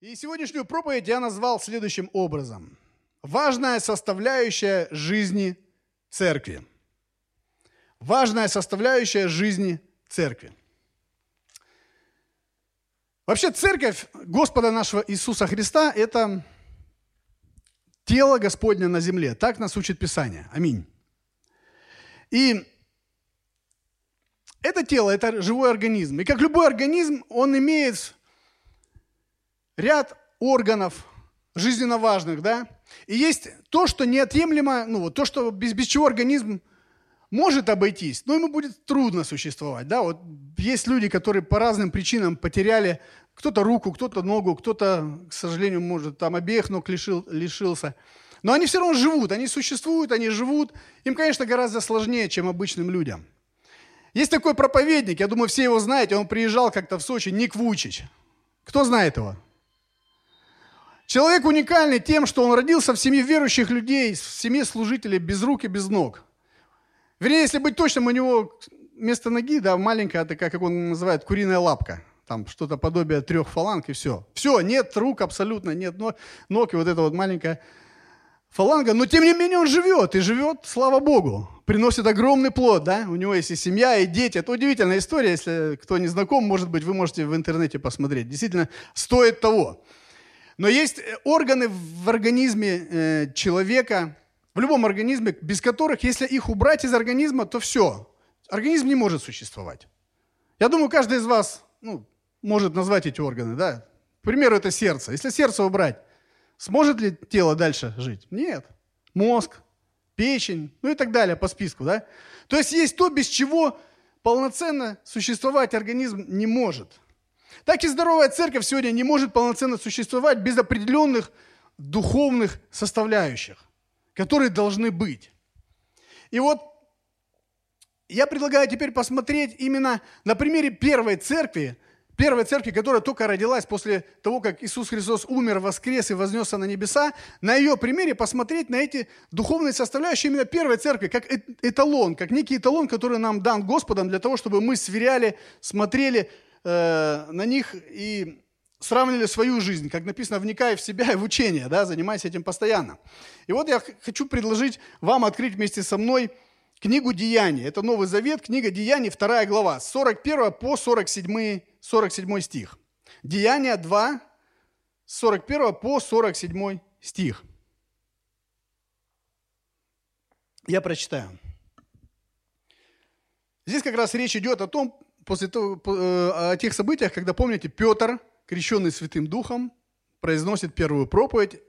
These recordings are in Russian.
И сегодняшнюю проповедь я назвал следующим образом. Важная составляющая жизни церкви. Важная составляющая жизни церкви. Вообще церковь Господа нашего Иисуса Христа – это тело Господня на земле. Так нас учит Писание. Аминь. И это тело, это живой организм. И как любой организм, он имеет ряд органов жизненно важных, да? И есть то, что неотъемлемо, ну вот то, что без, без чего организм может обойтись, но ему будет трудно существовать, да? Вот есть люди, которые по разным причинам потеряли кто-то руку, кто-то ногу, кто-то, к сожалению, может, там обеих ног лишил, лишился. Но они все равно живут, они существуют, они живут. Им, конечно, гораздо сложнее, чем обычным людям. Есть такой проповедник, я думаю, все его знаете, он приезжал как-то в Сочи, Ник Вучич. Кто знает его? Человек уникальный тем, что он родился в семье верующих людей, в семье служителей без рук и без ног. Вернее, если быть точным, у него вместо ноги, да, маленькая такая, как он называет, куриная лапка. Там что-то подобие трех фаланг и все. Все, нет рук абсолютно, нет ног, ног и вот эта вот маленькая фаланга. Но тем не менее он живет, и живет, слава Богу. Приносит огромный плод, да. У него есть и семья, и дети. Это удивительная история, если кто не знаком, может быть, вы можете в интернете посмотреть. Действительно, стоит того. Но есть э, органы в организме э, человека, в любом организме, без которых, если их убрать из организма, то все. Организм не может существовать. Я думаю, каждый из вас ну, может назвать эти органы, да? К примеру, это сердце. Если сердце убрать, сможет ли тело дальше жить? Нет. Мозг, печень, ну и так далее по списку, да? То есть есть то, без чего полноценно существовать организм не может – так и здоровая церковь сегодня не может полноценно существовать без определенных духовных составляющих, которые должны быть. И вот я предлагаю теперь посмотреть именно на примере первой церкви, первой церкви, которая только родилась после того, как Иисус Христос умер, воскрес и вознесся на небеса, на ее примере посмотреть на эти духовные составляющие именно первой церкви, как эталон, как некий эталон, который нам дан Господом для того, чтобы мы сверяли, смотрели, э, на них и сравнивали свою жизнь, как написано, вникая в себя и в учение, да, занимаясь этим постоянно. И вот я хочу предложить вам открыть вместе со мной книгу Деяний. Это Новый Завет, книга Деяний, вторая глава, с 41 по 47, 47 стих. Деяния 2, с 41 по 47 стих. Я прочитаю. Здесь как раз речь идет о том, после того, э, о тех событиях, когда, помните, Петр, крещенный Святым Духом, произносит первую проповедь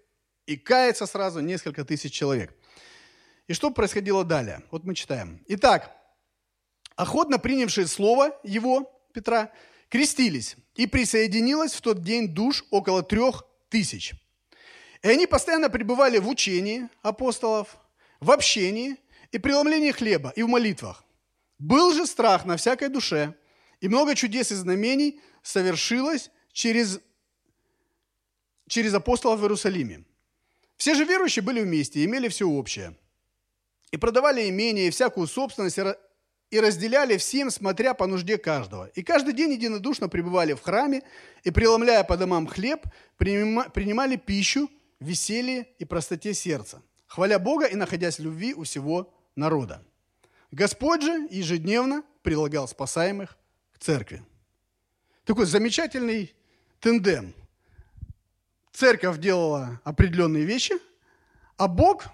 и кается сразу несколько тысяч человек. И что происходило далее? Вот мы читаем. Итак, охотно принявшие слово его, Петра, крестились, и присоединилось в тот день душ около трех тысяч. И они постоянно пребывали в учении апостолов, в общении и преломлении хлеба и в молитвах. Был же страх на всякой душе – и много чудес и знамений совершилось через, через апостолов в Иерусалиме. Все же верующие были вместе имели все общее. И продавали имение и всякую собственность, и разделяли всем, смотря по нужде каждого. И каждый день единодушно пребывали в храме, и, преломляя по домам хлеб, принимали пищу веселье и простоте сердца, хваля Бога и находясь в любви у всего народа. Господь же ежедневно прилагал спасаемых церкви. Такой замечательный тендем. Церковь делала определенные вещи, а Бог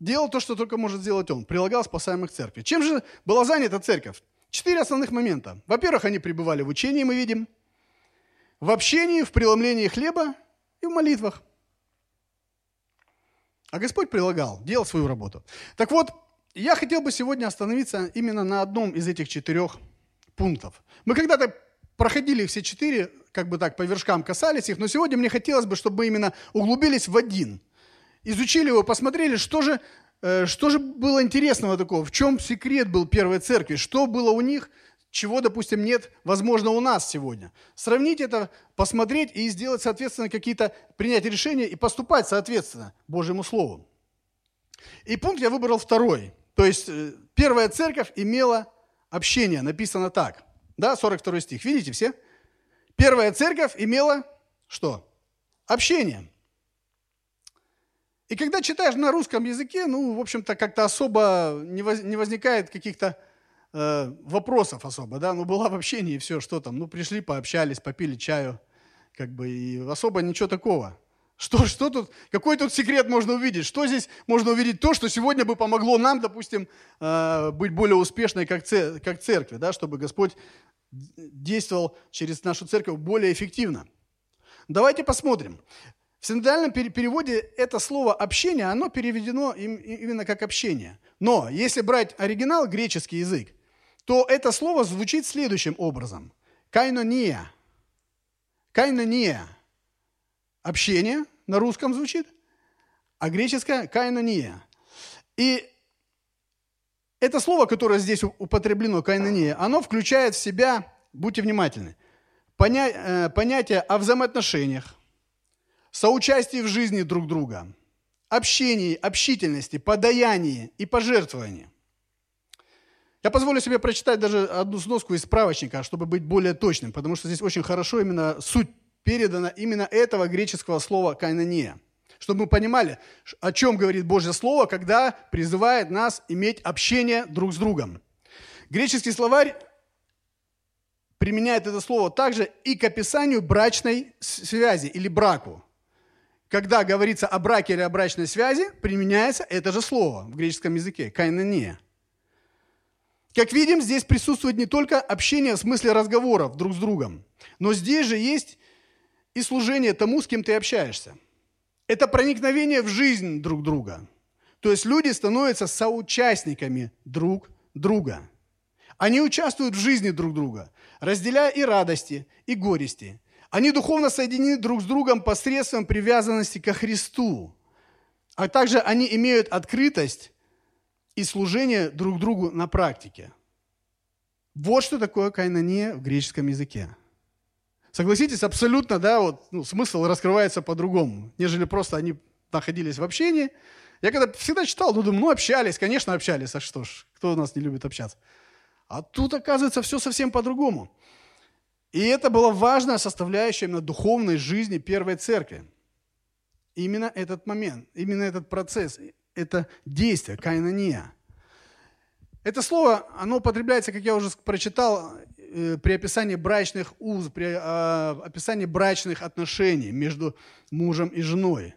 делал то, что только может сделать Он. Прилагал спасаемых церкви. Чем же была занята церковь? Четыре основных момента. Во-первых, они пребывали в учении, мы видим. В общении, в преломлении хлеба и в молитвах. А Господь прилагал, делал свою работу. Так вот, я хотел бы сегодня остановиться именно на одном из этих четырех пунктов. Мы когда-то проходили все четыре, как бы так, по вершкам касались их, но сегодня мне хотелось бы, чтобы мы именно углубились в один. Изучили его, посмотрели, что же, э, что же было интересного такого, в чем секрет был первой церкви, что было у них, чего, допустим, нет, возможно, у нас сегодня. Сравнить это, посмотреть и сделать, соответственно, какие-то, принять решения и поступать, соответственно, Божьему Слову. И пункт я выбрал второй. То есть э, первая церковь имела общение. Написано так. Да, 42 стих. Видите все? Первая церковь имела что? Общение. И когда читаешь на русском языке, ну, в общем-то, как-то особо не возникает каких-то э, вопросов особо, да, ну, была в общении и все, что там, ну, пришли, пообщались, попили чаю, как бы, и особо ничего такого. Что, что тут, какой тут секрет можно увидеть? Что здесь можно увидеть? То, что сегодня бы помогло нам, допустим, э, быть более успешной как, цер, как церкви, да, чтобы Господь действовал через нашу церковь более эффективно. Давайте посмотрим. В синодальном переводе это слово «общение», оно переведено именно как «общение». Но если брать оригинал, греческий язык, то это слово звучит следующим образом. Кайнония. Кайнония. Общение на русском звучит, а греческое кайнония. И это слово, которое здесь употреблено, кайнония, оно включает в себя, будьте внимательны, э, понятие о взаимоотношениях, соучастии в жизни друг друга, общении, общительности, подаянии и пожертвовании. Я позволю себе прочитать даже одну сноску из справочника, чтобы быть более точным, потому что здесь очень хорошо именно суть передана именно этого греческого слова «кайнония». Чтобы мы понимали, о чем говорит Божье Слово, когда призывает нас иметь общение друг с другом. Греческий словарь применяет это слово также и к описанию брачной связи или браку когда говорится о браке или о брачной связи, применяется это же слово в греческом языке – кайнония. Как видим, здесь присутствует не только общение в смысле разговоров друг с другом, но здесь же есть и служение тому, с кем ты общаешься. Это проникновение в жизнь друг друга. То есть люди становятся соучастниками друг друга. Они участвуют в жизни друг друга, разделяя и радости, и горести – они духовно соединены друг с другом посредством привязанности ко Христу. А также они имеют открытость и служение друг другу на практике. Вот что такое кайнония в греческом языке. Согласитесь, абсолютно, да, вот ну, смысл раскрывается по-другому, нежели просто они находились в общении. Я когда всегда читал, ну, думаю, ну, общались, конечно, общались, а что ж, кто у нас не любит общаться? А тут, оказывается, все совсем по-другому. И это была важная составляющая именно духовной жизни первой церкви. Именно этот момент, именно этот процесс, это действие, кайнония. Это слово, оно употребляется, как я уже прочитал, при описании брачных уз, при а, описании брачных отношений между мужем и женой.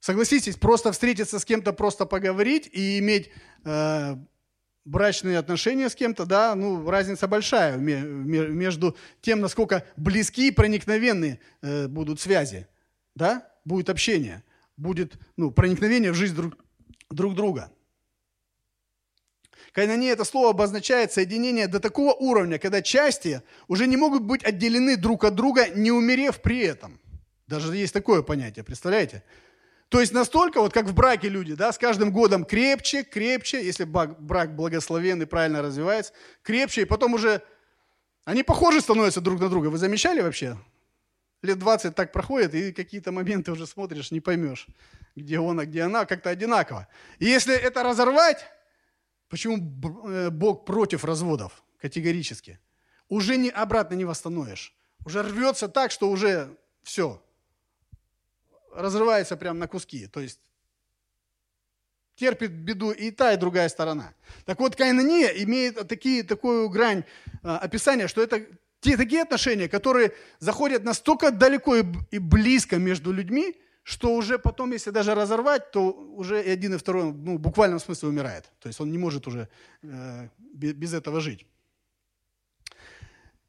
Согласитесь, просто встретиться с кем-то, просто поговорить и иметь э, брачные отношения с кем-то, да, ну, разница большая между тем, насколько близки и проникновенные э, будут связи, да, будет общение, будет, ну, проникновение в жизнь друг, друг друга. Кайнане это слово обозначает соединение до такого уровня, когда части уже не могут быть отделены друг от друга, не умерев при этом. Даже есть такое понятие, представляете? То есть настолько, вот как в браке люди, да, с каждым годом крепче, крепче, если брак благословенный, правильно развивается, крепче, и потом уже они похожи становятся друг на друга. Вы замечали вообще? Лет 20 так проходит, и какие-то моменты уже смотришь, не поймешь, где он, а где она, как-то одинаково. И если это разорвать, почему э, Бог против разводов категорически? Уже не, обратно не восстановишь. Уже рвется так, что уже все, разрывается прямо на куски. То есть терпит беду и та, и другая сторона. Так вот, кайнония имеет такие, такую грань а, описания, что это те такие отношения, которые заходят настолько далеко и, и близко между людьми, что уже потом, если даже разорвать, то уже и один, и второй ну, в буквальном смысле умирает. То есть он не может уже э, без этого жить.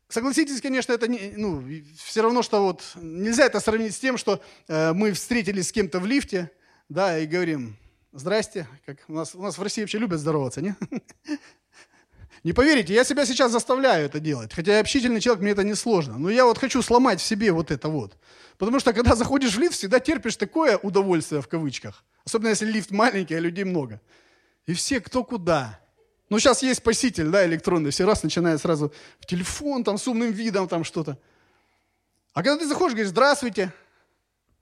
Согласитесь, конечно, это не, ну, все равно, что вот нельзя это сравнить с тем, что э, мы встретились с кем-то в лифте, да, и говорим, здрасте, как у нас, у нас в России вообще любят здороваться, не? Не поверите, я себя сейчас заставляю это делать, хотя я общительный человек, мне это не сложно, но я вот хочу сломать в себе вот это вот. Потому что когда заходишь в лифт, всегда терпишь такое удовольствие в кавычках, особенно если лифт маленький, а людей много. И все кто куда. Ну, сейчас есть спаситель, да, электронный, все раз начинает сразу в телефон, там, с умным видом, там, что-то. А когда ты заходишь, говоришь, здравствуйте,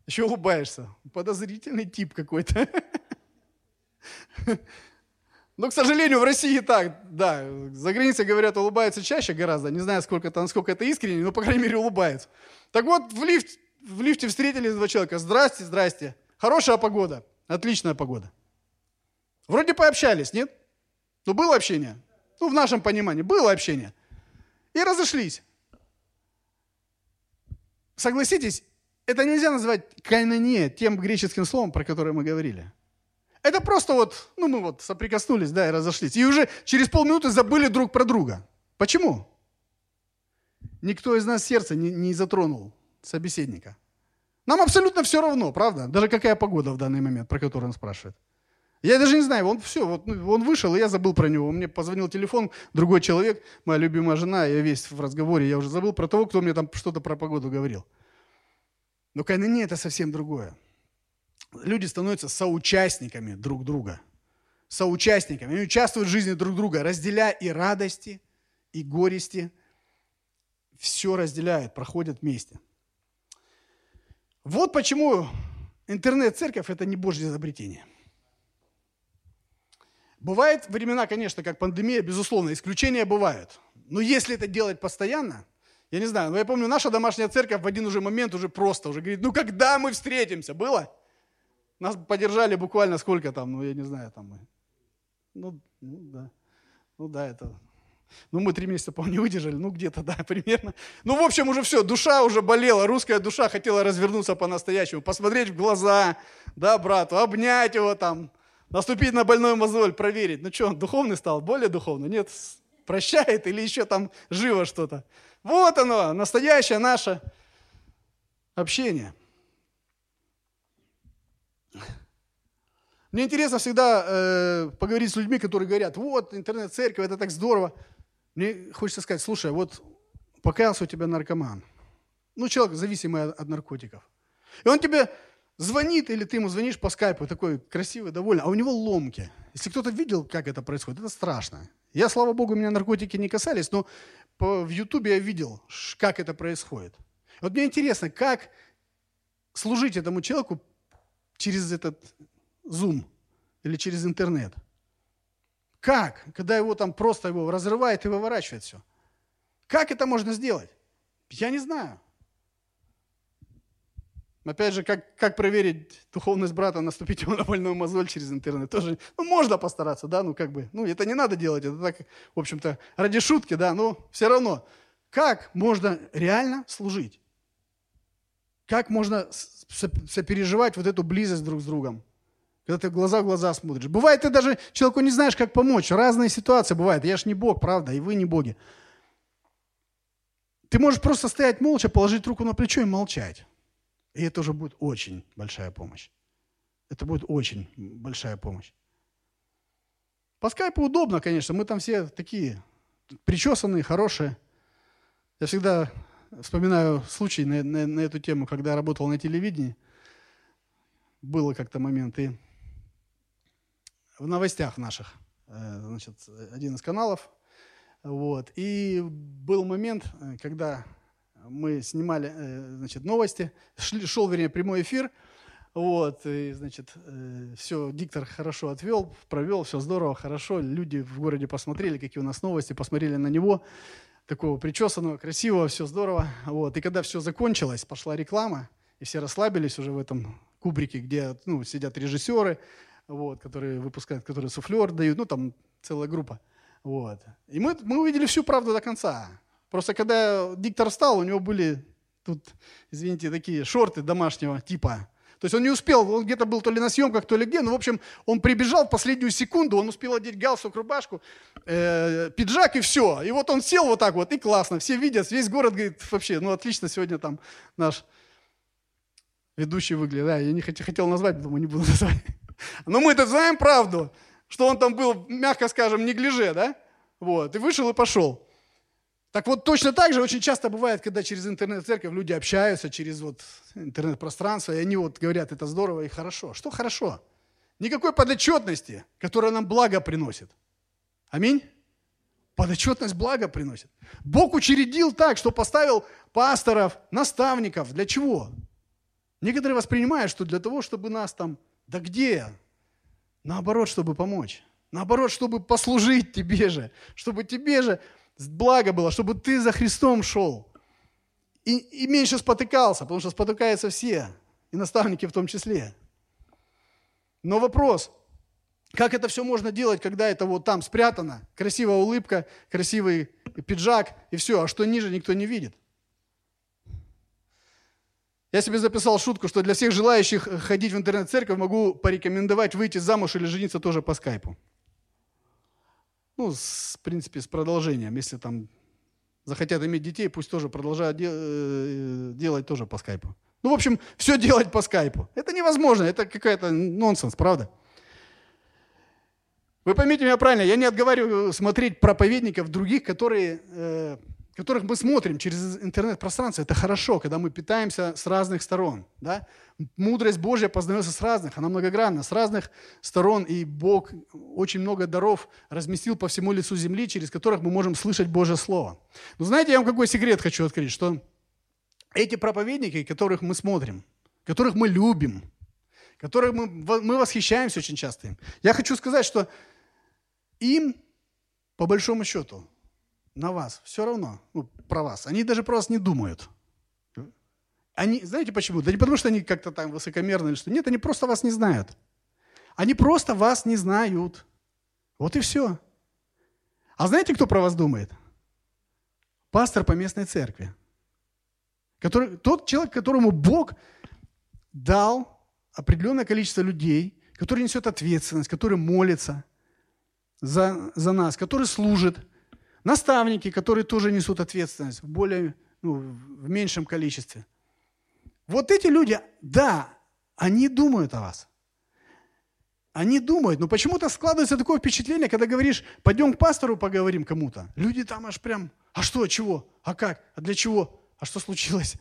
еще улыбаешься. Подозрительный тип какой-то. Но, к сожалению, в России так, да. За границей, говорят, улыбаются чаще гораздо. Не знаю, сколько это, насколько это искренне, но, по крайней мере, улыбаются. Так вот, в лифт в лифте встретились два человека. Здрасте, здрасте. Хорошая погода. Отличная погода. Вроде пообщались, нет? Ну, было общение. Ну, в нашем понимании, было общение. И разошлись. Согласитесь, это нельзя назвать кайнане тем греческим словом, про которое мы говорили. Это просто вот, ну мы вот соприкоснулись, да, и разошлись. И уже через полминуты забыли друг про друга. Почему? Никто из нас сердце не, не затронул собеседника. Нам абсолютно все равно, правда? Даже какая погода в данный момент, про которую он спрашивает. Я даже не знаю, он все, вот, ну, он вышел, и я забыл про него. Мне позвонил телефон, другой человек, моя любимая жена, я весь в разговоре, я уже забыл про того, кто мне там что-то про погоду говорил. Но кайнане это совсем другое. Люди становятся соучастниками друг друга. Соучастниками. Они участвуют в жизни друг друга, разделяя и радости, и горести. Все разделяют, проходят вместе. Вот почему интернет-церковь – это не Божье изобретение. Бывают времена, конечно, как пандемия, безусловно, исключения бывают. Но если это делать постоянно, я не знаю, но я помню, наша домашняя церковь в один уже момент уже просто уже говорит, ну когда мы встретимся? Было? Нас поддержали буквально сколько там, ну я не знаю, там мы. Ну, ну да. Ну да, это ну, мы три месяца, по-моему, не выдержали, ну, где-то, да, примерно. Ну, в общем, уже все, душа уже болела, русская душа хотела развернуться по-настоящему, посмотреть в глаза, да, брату, обнять его там, наступить на больной мозоль, проверить. Ну, что, он духовный стал, более духовный? Нет, прощает или еще там живо что-то? Вот оно, настоящее наше общение. Мне интересно всегда э, поговорить с людьми, которые говорят, вот, интернет-церковь, это так здорово. Мне хочется сказать, слушай, вот покаялся у тебя наркоман. Ну, человек зависимый от, от наркотиков. И он тебе звонит, или ты ему звонишь по скайпу, такой красивый, довольный, а у него ломки. Если кто-то видел, как это происходит, это страшно. Я, слава богу, меня наркотики не касались, но по, в Ютубе я видел, как это происходит. Вот мне интересно, как служить этому человеку через этот Zoom или через интернет. Как? Когда его там просто его разрывает и выворачивает все. Как это можно сделать? Я не знаю. Опять же, как, как проверить духовность брата, наступить ему на больную мозоль через интернет? Тоже, ну, можно постараться, да, ну, как бы, ну, это не надо делать, это так, в общем-то, ради шутки, да, но все равно. Как можно реально служить? Как можно сопереживать вот эту близость друг с другом? Когда ты глаза в глаза смотришь. Бывает, ты даже человеку не знаешь, как помочь. Разные ситуации бывают. Я ж не Бог, правда, и вы не боги. Ты можешь просто стоять молча, положить руку на плечо и молчать. И это уже будет очень большая помощь. Это будет очень большая помощь. По скайпу удобно, конечно. Мы там все такие причесанные, хорошие. Я всегда вспоминаю случай на, на, на эту тему, когда работал на телевидении. Было как-то момент. И в новостях наших, э, значит, один из каналов. Вот. И был момент, э, когда мы снимали, э, значит, новости, шли, шел, вернее, прямой эфир, вот, и, значит, все, диктор хорошо отвел, провел, все здорово, хорошо, люди в городе посмотрели, какие у нас новости, посмотрели на него, такого причесанного, красивого, все здорово, вот, и когда все закончилось, пошла реклама, и все расслабились уже в этом кубрике, где, ну, сидят режиссеры, вот, которые выпускают, которые суфлер дают, ну, там целая группа. Вот. И мы, мы увидели всю правду до конца. Просто когда диктор встал, у него были тут, извините, такие шорты домашнего типа. То есть он не успел, он где-то был то ли на съемках, то ли где, но, в общем, он прибежал в последнюю секунду, он успел одеть галстук, рубашку, э, пиджак и все. И вот он сел вот так вот, и классно, все видят, весь город говорит, вообще, ну, отлично сегодня там наш ведущий выглядит. Да, я не хотел, назвать, думаю, не буду назвать. Но мы-то знаем правду, что он там был, мягко скажем, не гляже, да? Вот, и вышел и пошел. Так вот, точно так же очень часто бывает, когда через интернет-церковь люди общаются, через вот интернет-пространство, и они вот говорят, это здорово и хорошо. Что хорошо? Никакой подотчетности, которая нам благо приносит. Аминь? Подотчетность благо приносит. Бог учредил так, что поставил пасторов, наставников. Для чего? Некоторые воспринимают, что для того, чтобы нас там да где? Наоборот, чтобы помочь. Наоборот, чтобы послужить тебе же. Чтобы тебе же благо было, чтобы ты за Христом шел. и, и меньше спотыкался, потому что спотыкаются все, и наставники в том числе. Но вопрос, как это все можно делать, когда это вот там спрятано, красивая улыбка, красивый пиджак и все, а что ниже никто не видит? Я себе записал шутку, что для всех желающих ходить в интернет-церковь могу порекомендовать выйти замуж или жениться тоже по скайпу. Ну, с, в принципе, с продолжением. Если там захотят иметь детей, пусть тоже продолжают де- э, делать тоже по скайпу. Ну, в общем, все делать по скайпу. Это невозможно, это какая-то нонсенс, правда? Вы поймите меня правильно, я не отговариваю смотреть проповедников других, которые, э, которых мы смотрим через интернет-пространство. Это хорошо, когда мы питаемся с разных сторон. Да? Мудрость Божья познается с разных, она многогранна, с разных сторон. И Бог очень много даров разместил по всему лицу земли, через которых мы можем слышать Божье Слово. Но знаете, я вам какой секрет хочу открыть, что эти проповедники, которых мы смотрим, которых мы любим, которых мы, мы восхищаемся очень часто им. Я хочу сказать, что им, по большому счету, на вас все равно, ну, про вас. Они даже про вас не думают. Они, знаете почему? Да не потому, что они как-то там высокомерны или что. Нет, они просто вас не знают. Они просто вас не знают. Вот и все. А знаете, кто про вас думает? Пастор по местной церкви. Который, тот человек, которому Бог дал определенное количество людей, который несет ответственность, который молится – за, за нас, который служит, наставники, которые тоже несут ответственность в более, ну, в меньшем количестве. Вот эти люди, да, они думают о вас. Они думают, но почему-то складывается такое впечатление, когда говоришь, пойдем к пастору поговорим кому-то. Люди там аж прям, а что, чего, а как, а для чего, а что случилось?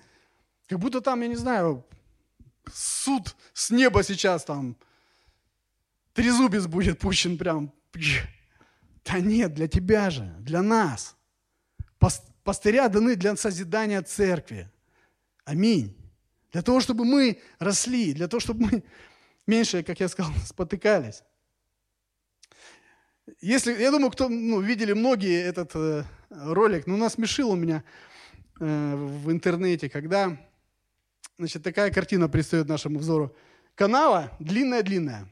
Как будто там, я не знаю, суд с неба сейчас там, трезубец будет пущен прям да нет, для тебя же, для нас. Пастыря даны для созидания церкви. Аминь. Для того, чтобы мы росли, для того, чтобы мы меньше, как я сказал, спотыкались. Если, я думаю, кто ну, видели многие этот э, ролик, ну, насмешил у меня э, в интернете, когда значит, такая картина предстает нашему взору. Канава длинная-длинная.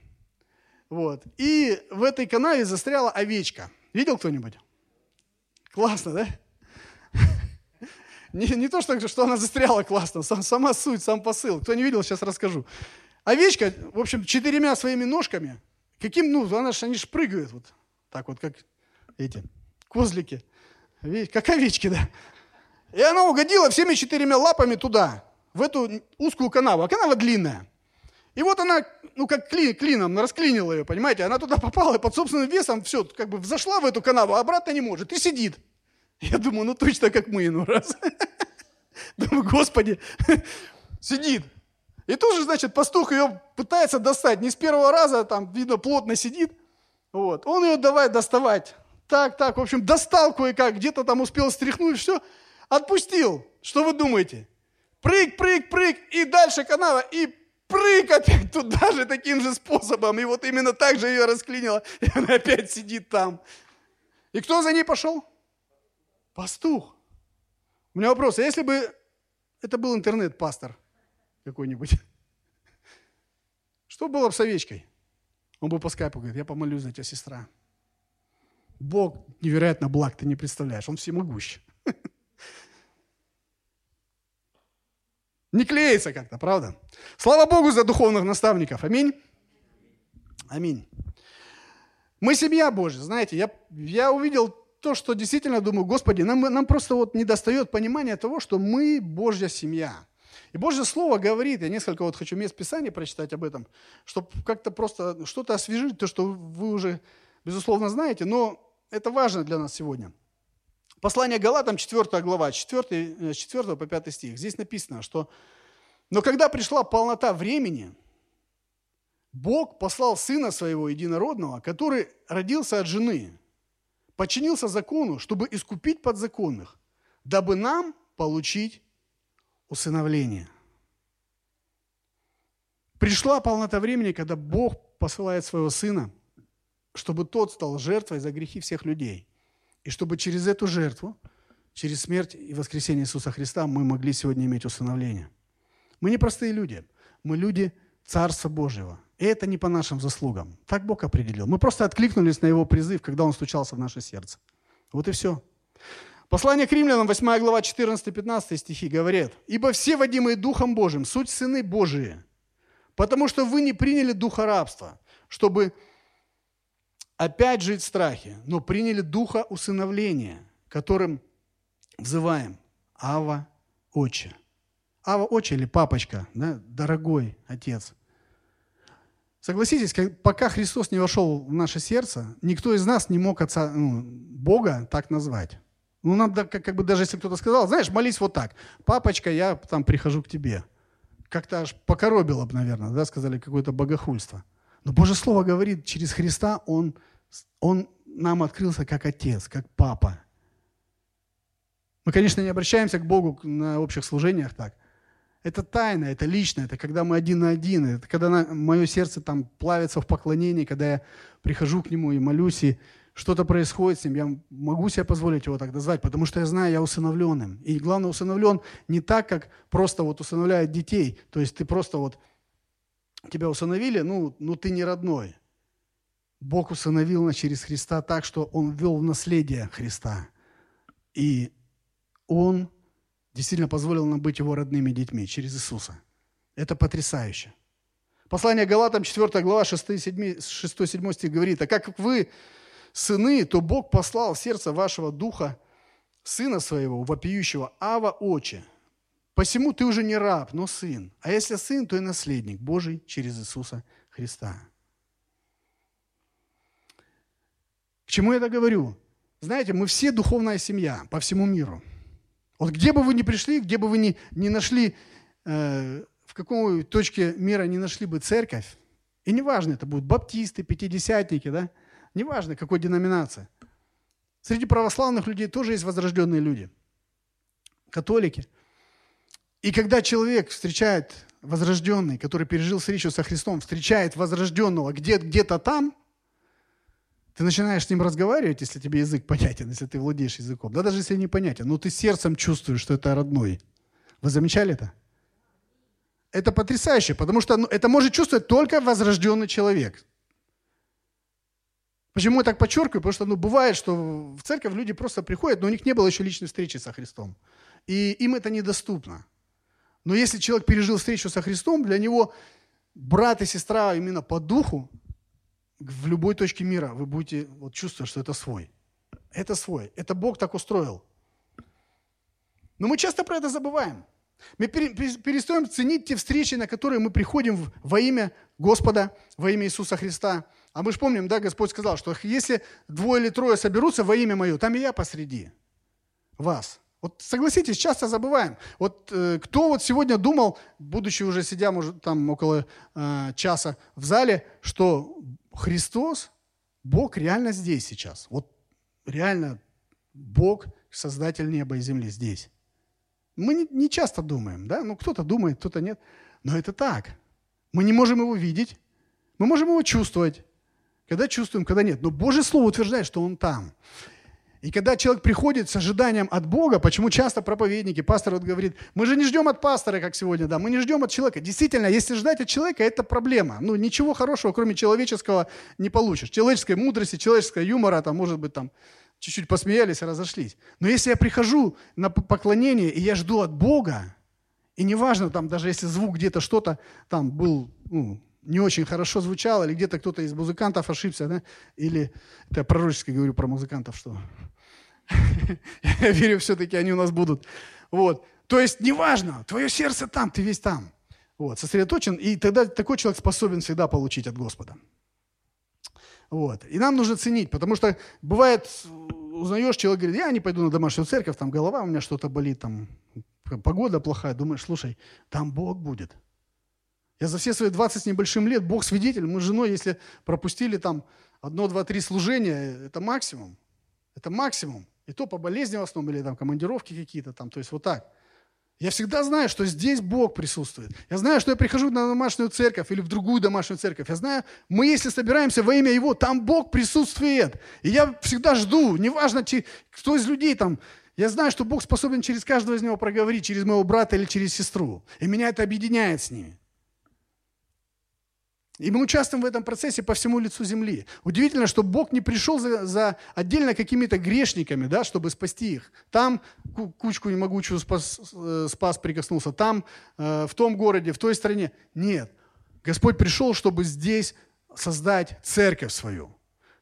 Вот. И в этой канаве застряла овечка. Видел кто-нибудь? Классно, да? Не, не то, что, что она застряла классно, сам, сама суть, сам посыл. Кто не видел, сейчас расскажу. Овечка, в общем, четырьмя своими ножками, каким, ну, она ж, они ж прыгают вот так вот, как эти козлики, как овечки, да. И она угодила всеми четырьмя лапами туда, в эту узкую канаву. А канава длинная. И вот она, ну как клин, клином, расклинила ее, понимаете? Она туда попала и под собственным весом все, как бы взошла в эту канаву, а обратно не может. И сидит. Я думаю, ну точно как мы, ну раз. Думаю, господи, сидит. И тут же, значит, пастух ее пытается достать. Не с первого раза, там, видно, плотно сидит. Вот. Он ее давай доставать. Так, так, в общем, достал кое-как, где-то там успел стряхнуть, все. Отпустил. Что вы думаете? Прыг, прыг, прыг, и дальше канава, и прыг опять туда же таким же способом. И вот именно так же ее расклинило, и она опять сидит там. И кто за ней пошел? Пастух. У меня вопрос, а если бы это был интернет-пастор какой-нибудь, что было бы с овечкой? Он бы по скайпу говорит, я помолюсь за тебя, сестра. Бог невероятно благ, ты не представляешь, Он всемогущ. Не клеится как-то, правда? Слава Богу за духовных наставников. Аминь. Аминь. Мы семья Божья, знаете, я, я увидел то, что действительно думаю, Господи, нам, нам просто вот не достает понимания того, что мы Божья семья. И Божье Слово говорит, я несколько вот хочу мест Писания прочитать об этом, чтобы как-то просто что-то освежить, то, что вы уже, безусловно, знаете, но это важно для нас сегодня. Послание Галатам, 4 глава, 4, 4 э, по 5 стих. Здесь написано, что «Но когда пришла полнота времени, Бог послал Сына Своего Единородного, который родился от жены, подчинился закону, чтобы искупить подзаконных, дабы нам получить усыновление». Пришла полнота времени, когда Бог посылает своего Сына, чтобы тот стал жертвой за грехи всех людей – и чтобы через эту жертву через смерть и воскресение Иисуса Христа мы могли сегодня иметь усыновление. Мы не простые люди. Мы люди Царства Божьего. И это не по нашим заслугам. Так Бог определил. Мы просто откликнулись на Его призыв, когда Он стучался в наше сердце. Вот и все. Послание к римлянам, 8 глава, 14-15 стихи говорит, «Ибо все, водимые Духом Божьим, суть сыны Божии, потому что вы не приняли духа рабства, чтобы опять жить в страхе, но приняли духа усыновления, которым взываем Ава Отче». Ава Отче или папочка, да, дорогой отец. Согласитесь, пока Христос не вошел в наше сердце, никто из нас не мог отца, ну, Бога так назвать. Ну, надо, как, как бы даже если кто-то сказал, знаешь, молись вот так. Папочка, я там прихожу к тебе. Как-то аж покоробило бы, наверное, да, сказали, какое-то богохульство. Но Божье Слово говорит, через Христа Он, он нам открылся как Отец, как Папа. Мы, конечно, не обращаемся к Богу на общих служениях так. Это тайна, это лично, это когда мы один на один, это когда на, мое сердце там плавится в поклонении, когда я прихожу к Нему и молюсь, и что-то происходит с ним, я могу себе позволить его так назвать, потому что я знаю, я усыновленным. И главное, усыновлен не так, как просто вот усыновляют детей. То есть ты просто вот, тебя усыновили, ну, ну ты не родной. Бог усыновил нас через Христа так, что Он ввел в наследие Христа. И Он действительно позволил нам быть Его родными детьми через Иисуса. Это потрясающе. Послание Галатам, 4 глава, 6-7 стих говорит, «А как вы сыны, то Бог послал в сердце вашего духа сына своего, вопиющего, Ава Отче. Посему ты уже не раб, но сын. А если сын, то и наследник Божий через Иисуса Христа. К чему я это говорю? Знаете, мы все духовная семья по всему миру. Вот где бы вы ни пришли, где бы вы ни, ни нашли, э, в какой точке мира не нашли бы церковь, и неважно, это будут баптисты, пятидесятники, да, неважно, какой деноминации. Среди православных людей тоже есть возрожденные люди, католики. И когда человек встречает возрожденный, который пережил встречу со Христом, встречает возрожденного где- где-то там, ты начинаешь с ним разговаривать, если тебе язык понятен, если ты владеешь языком. Да даже если не понятен, но ты сердцем чувствуешь, что это родной. Вы замечали это? Это потрясающе, потому что ну, это может чувствовать только возрожденный человек. Почему я так подчеркиваю? Потому что ну, бывает, что в церковь люди просто приходят, но у них не было еще личной встречи со Христом. И им это недоступно. Но если человек пережил встречу со Христом, для него брат и сестра именно по духу, в любой точке мира вы будете вот, чувствовать, что это свой. Это свой. Это Бог так устроил. Но мы часто про это забываем. Мы перестаем ценить те встречи, на которые мы приходим во имя Господа, во имя Иисуса Христа – а мы же помним, да, Господь сказал, что если двое или трое соберутся во имя Мое, там и я посреди вас. Вот согласитесь, часто забываем. Вот э, кто вот сегодня думал, будучи уже сидя, может, там около э, часа в зале, что Христос, Бог реально здесь сейчас. Вот реально Бог, Создатель неба и земли здесь. Мы не, не часто думаем, да? Ну, кто-то думает, кто-то нет. Но это так. Мы не можем его видеть, мы можем его чувствовать, когда чувствуем, когда нет. Но Божье Слово утверждает, что Он там. И когда человек приходит с ожиданием от Бога, почему часто проповедники, пастор вот говорит, мы же не ждем от пастора, как сегодня, да, мы не ждем от человека. Действительно, если ждать от человека, это проблема. Ну, ничего хорошего, кроме человеческого, не получишь. Человеческой мудрости, человеческого юмора, там, может быть, там, чуть-чуть посмеялись разошлись. Но если я прихожу на поклонение, и я жду от Бога, и неважно, там, даже если звук где-то что-то там был, ну, не очень хорошо звучало, или где-то кто-то из музыкантов ошибся, да? или это я пророчески говорю про музыкантов, что я верю, все-таки они у нас будут. Вот. То есть, неважно, твое сердце там, ты весь там. Вот, сосредоточен, и тогда такой человек способен всегда получить от Господа. Вот. И нам нужно ценить, потому что бывает, узнаешь, человек говорит, я не пойду на домашнюю церковь, там голова у меня что-то болит, там погода плохая. Думаешь, слушай, там Бог будет – я за все свои 20 с небольшим лет, Бог свидетель, мы с женой, если пропустили там одно, два, три служения, это максимум. Это максимум. И то по болезни в основном, или там командировки какие-то там, то есть вот так. Я всегда знаю, что здесь Бог присутствует. Я знаю, что я прихожу на домашнюю церковь или в другую домашнюю церковь. Я знаю, мы если собираемся во имя Его, там Бог присутствует. И я всегда жду, неважно, кто из людей там, Я знаю, что Бог способен через каждого из него проговорить, через моего брата или через сестру. И меня это объединяет с ними. И мы участвуем в этом процессе по всему лицу земли. Удивительно, что Бог не пришел за, за отдельно какими-то грешниками, да, чтобы спасти их. Там кучку немогучую спас, э, спас прикоснулся, там, э, в том городе, в той стране. Нет. Господь пришел, чтобы здесь создать церковь свою.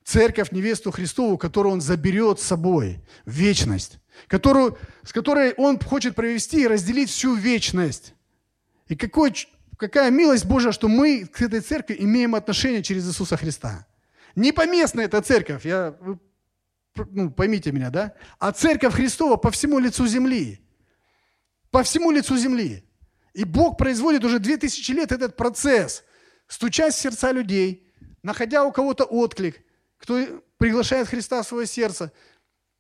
Церковь, невесту Христову, которую Он заберет с собой в вечность. Которую, с которой Он хочет провести и разделить всю вечность. И какой какая милость Божья, что мы к этой церкви имеем отношение через Иисуса Христа. Не поместная эта церковь, я, ну, поймите меня, да? А церковь Христова по всему лицу земли. По всему лицу земли. И Бог производит уже две тысячи лет этот процесс, стучась в сердца людей, находя у кого-то отклик, кто приглашает Христа в свое сердце,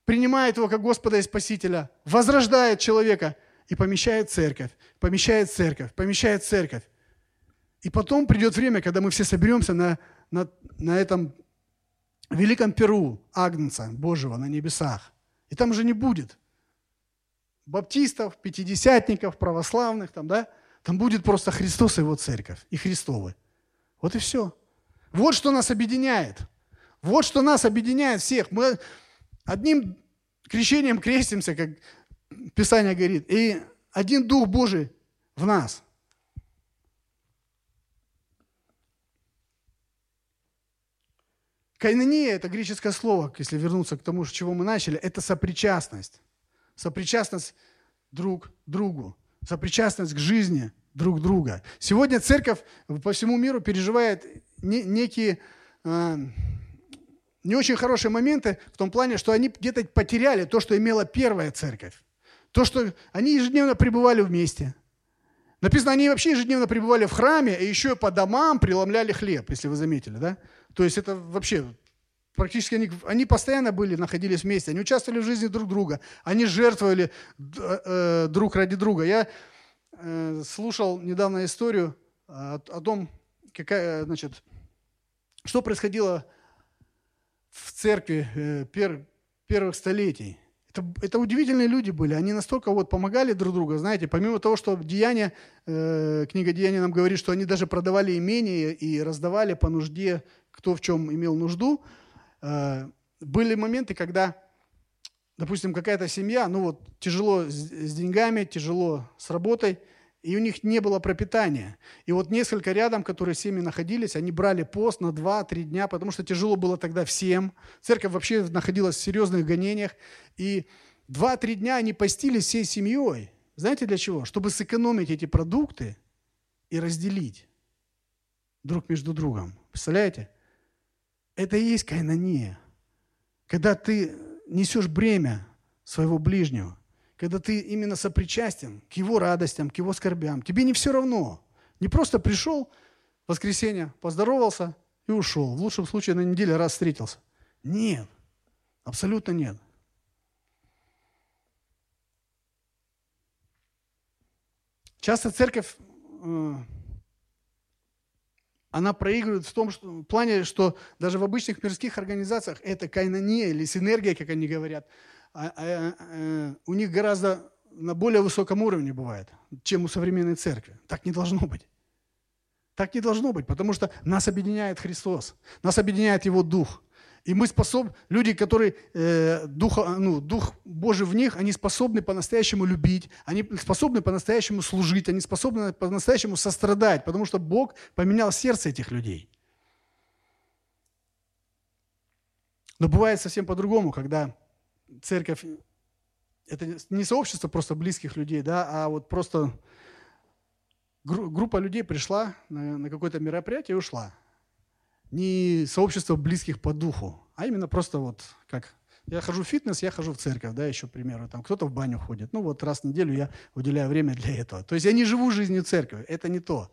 принимает его как Господа и Спасителя, возрождает человека – и помещает церковь, помещает церковь, помещает церковь. И потом придет время, когда мы все соберемся на, на, на этом великом перу Агнца Божьего на небесах. И там уже не будет баптистов, пятидесятников, православных, там, да? Там будет просто Христос и его церковь, и Христовы. Вот и все. Вот что нас объединяет. Вот что нас объединяет всех. Мы одним крещением крестимся, как Писание говорит, и один Дух Божий в нас. Кайнания – это греческое слово, если вернуться к тому, с чего мы начали, это сопричастность. Сопричастность друг другу, сопричастность к жизни друг друга. Сегодня церковь по всему миру переживает некие э, не очень хорошие моменты в том плане, что они где-то потеряли то, что имела первая церковь. То, что они ежедневно пребывали вместе. Написано, они вообще ежедневно пребывали в храме, и еще по домам преломляли хлеб, если вы заметили, да? То есть это вообще практически они, они постоянно были, находились вместе, они участвовали в жизни друг друга, они жертвовали э, э, друг ради друга. Я э, слушал недавно историю о, о том, какая, значит, что происходило в церкви э, пер, первых столетий. Это, это удивительные люди были. Они настолько вот помогали друг другу, знаете, помимо того, что Деяния, э, книга Деяния нам говорит, что они даже продавали имения и раздавали по нужде, кто в чем имел нужду. Э, были моменты, когда, допустим, какая-то семья, ну вот тяжело с, с деньгами, тяжело с работой – и у них не было пропитания. И вот несколько рядом, которые семьи находились, они брали пост на 2-3 дня, потому что тяжело было тогда всем. Церковь вообще находилась в серьезных гонениях. И 2-3 дня они постились всей семьей. Знаете для чего? Чтобы сэкономить эти продукты и разделить друг между другом. Представляете? Это и есть кайнания. Когда ты несешь бремя своего ближнего – когда ты именно сопричастен к его радостям, к его скорбям. Тебе не все равно. Не просто пришел в воскресенье, поздоровался и ушел. В лучшем случае на неделе раз встретился. Нет, абсолютно нет. Часто церковь, э, она проигрывает в том что, в плане, что даже в обычных мирских организациях это кайнания или синергия, как они говорят – у них гораздо на более высоком уровне бывает, чем у современной церкви. Так не должно быть. Так не должно быть, потому что нас объединяет Христос, нас объединяет Его Дух. И мы способны, люди, которые, э, дух, ну, Дух Божий в них, они способны по-настоящему любить, они способны по-настоящему служить, они способны по-настоящему сострадать, потому что Бог поменял сердце этих людей. Но бывает совсем по-другому, когда церковь – это не сообщество просто близких людей, да, а вот просто группа людей пришла на, какое-то мероприятие и ушла. Не сообщество близких по духу, а именно просто вот как я хожу в фитнес, я хожу в церковь, да, еще, к примеру, там кто-то в баню ходит. Ну вот раз в неделю я уделяю время для этого. То есть я не живу жизнью церкви, это не то.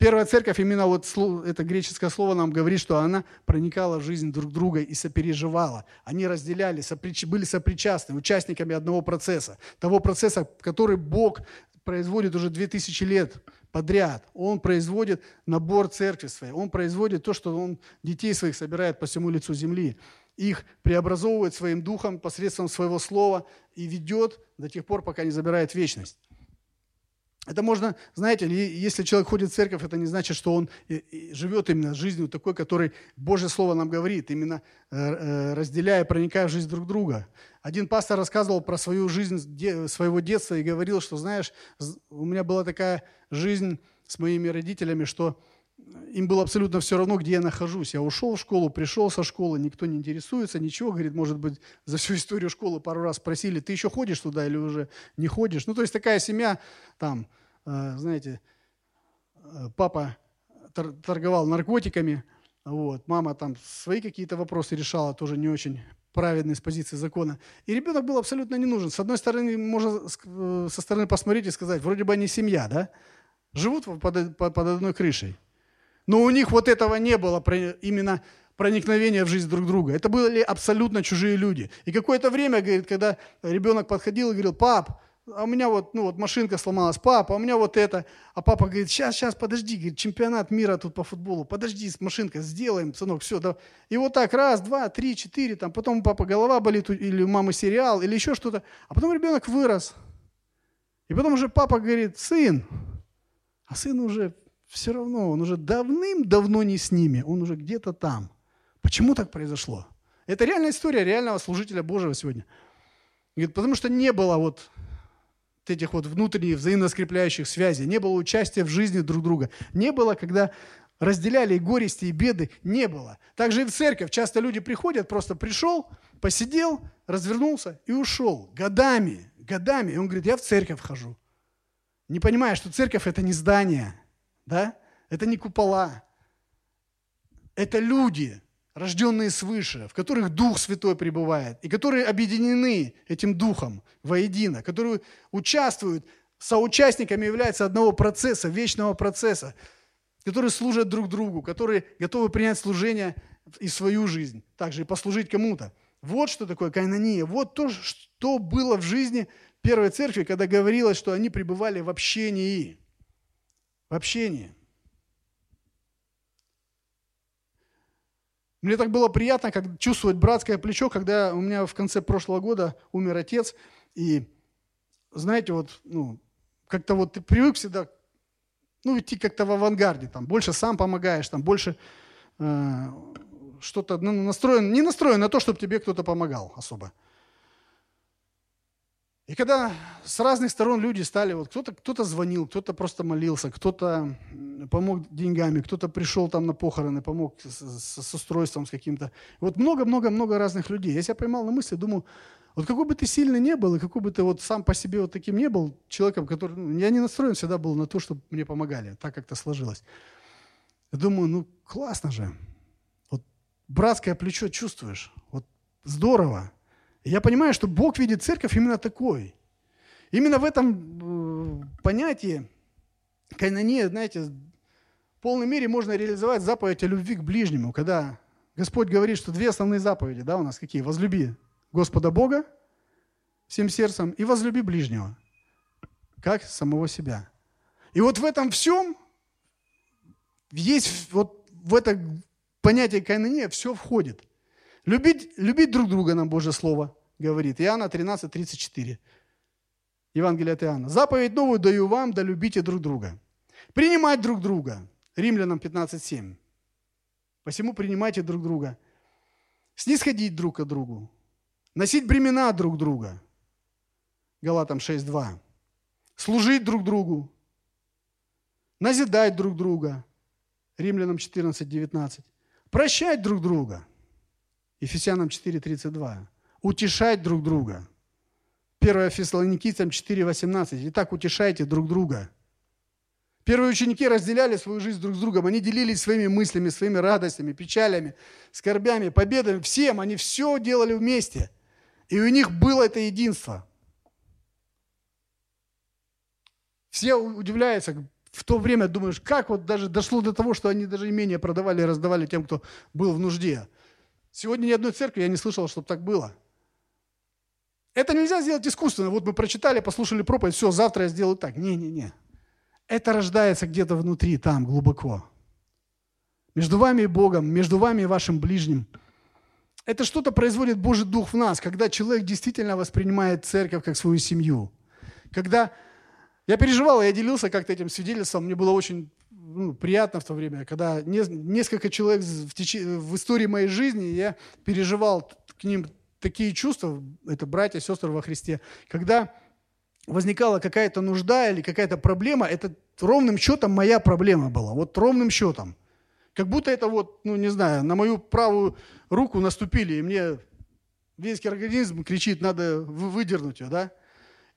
Первая церковь, именно вот это греческое слово нам говорит, что она проникала в жизнь друг друга и сопереживала. Они разделяли, соприч... были сопричастны, участниками одного процесса. Того процесса, который Бог производит уже две тысячи лет подряд. Он производит набор церкви своей. Он производит то, что он детей своих собирает по всему лицу земли. Их преобразовывает своим духом посредством своего слова и ведет до тех пор, пока не забирает вечность. Это можно, знаете, если человек ходит в церковь, это не значит, что он живет именно жизнью такой, которой Божье Слово нам говорит, именно э, э, разделяя, проникая в жизнь друг друга. Один пастор рассказывал про свою жизнь своего детства и говорил, что, знаешь, у меня была такая жизнь с моими родителями, что им было абсолютно все равно, где я нахожусь. Я ушел в школу, пришел со школы, никто не интересуется, ничего. Говорит, может быть, за всю историю школы пару раз спросили, ты еще ходишь туда или уже не ходишь? Ну, то есть такая семья, там, э, знаете, э, папа торговал наркотиками, вот, мама там свои какие-то вопросы решала, тоже не очень праведные с позиции закона. И ребенок был абсолютно не нужен. С одной стороны, можно э, со стороны посмотреть и сказать, вроде бы они семья, да? Живут под, под, под одной крышей. Но у них вот этого не было, именно проникновения в жизнь друг друга. Это были абсолютно чужие люди. И какое-то время, говорит, когда ребенок подходил и говорил, пап, а у меня вот, ну вот машинка сломалась, папа, а у меня вот это. А папа говорит, сейчас, сейчас, подожди, говорит, чемпионат мира тут по футболу, подожди, машинка, сделаем, сынок, все. Да. И вот так, раз, два, три, четыре, там, потом у папы голова болит, или у мамы сериал, или еще что-то. А потом ребенок вырос. И потом уже папа говорит, сын, а сын уже все равно, он уже давным-давно не с ними, он уже где-то там. Почему так произошло? Это реальная история реального служителя Божьего сегодня. Говорит, потому что не было вот этих вот внутренних взаимно скрепляющих связей, не было участия в жизни друг друга, не было, когда разделяли и горести, и беды, не было. Также и в церковь. Часто люди приходят, просто пришел, посидел, развернулся и ушел. Годами, годами. И он говорит, я в церковь хожу. Не понимая, что церковь – это не здание, да? Это не купола. Это люди, рожденные свыше, в которых Дух Святой пребывает, и которые объединены этим Духом воедино, которые участвуют, соучастниками являются одного процесса, вечного процесса, которые служат друг другу, которые готовы принять служение и свою жизнь, также и послужить кому-то. Вот что такое кайнания, вот то, что было в жизни первой церкви, когда говорилось, что они пребывали в общении в общении. Мне так было приятно как чувствовать братское плечо, когда у меня в конце прошлого года умер отец. И знаете, вот, ну, как-то вот ты привык всегда, ну, идти как-то в авангарде, там, больше сам помогаешь, там, больше э, что-то ну, настроен, не настроен на то, чтобы тебе кто-то помогал особо. И когда с разных сторон люди стали, вот кто-то кто звонил, кто-то просто молился, кто-то помог деньгами, кто-то пришел там на похороны, помог с, с, с устройством с каким-то. Вот много-много-много разных людей. Я себя поймал на мысли, думаю, вот какой бы ты сильный не был, и какой бы ты вот сам по себе вот таким не был, человеком, который... Ну, я не настроен всегда был на то, чтобы мне помогали. Так как-то сложилось. Я думаю, ну классно же. Вот братское плечо чувствуешь. Вот здорово. Я понимаю, что Бог видит церковь именно такой. Именно в этом э, понятии кайнания, знаете, в полной мере можно реализовать заповедь о любви к ближнему, когда Господь говорит, что две основные заповеди, да, у нас какие? Возлюби Господа Бога всем сердцем и возлюби ближнего, как самого себя. И вот в этом всем есть вот в это понятие кайнания все входит. Любить, любить друг друга нам Божье Слово говорит. Иоанна 13, 34. Евангелие от Иоанна. Заповедь новую даю вам, да любите друг друга. Принимать друг друга. Римлянам 15, 7. Посему принимайте друг друга. Снисходить друг к другу. Носить бремена друг друга. Галатам 6, 2. Служить друг другу. Назидать друг друга. Римлянам 14, 19. Прощать друг друга. Ефесянам 4.32. Утешать друг друга. 1 Фессалоникийцам 4.18. Итак, утешайте друг друга. Первые ученики разделяли свою жизнь друг с другом. Они делились своими мыслями, своими радостями, печалями, скорбями, победами. Всем. Они все делали вместе. И у них было это единство. Все удивляются, в то время думаешь, как вот даже дошло до того, что они даже имение продавали и раздавали тем, кто был в нужде. Сегодня ни одной церкви я не слышал, чтобы так было. Это нельзя сделать искусственно. Вот мы прочитали, послушали проповедь, все, завтра я сделаю так. Не-не-не. это рождается где-то внутри, там, глубоко. Между вами и Богом, между вами и вашим ближним. Это что-то производит Божий Дух в нас, когда человек действительно воспринимает церковь как свою семью. Когда я переживал, я делился как-то этим свидетельством, мне было очень ну, приятно в то время, когда не, несколько человек в, теч... в истории моей жизни, я переживал к ним такие чувства, это братья, сестры во Христе, когда возникала какая-то нужда или какая-то проблема, это ровным счетом моя проблема была. Вот ровным счетом. Как будто это вот, ну не знаю, на мою правую руку наступили, и мне весь организм кричит, надо выдернуть ее, да?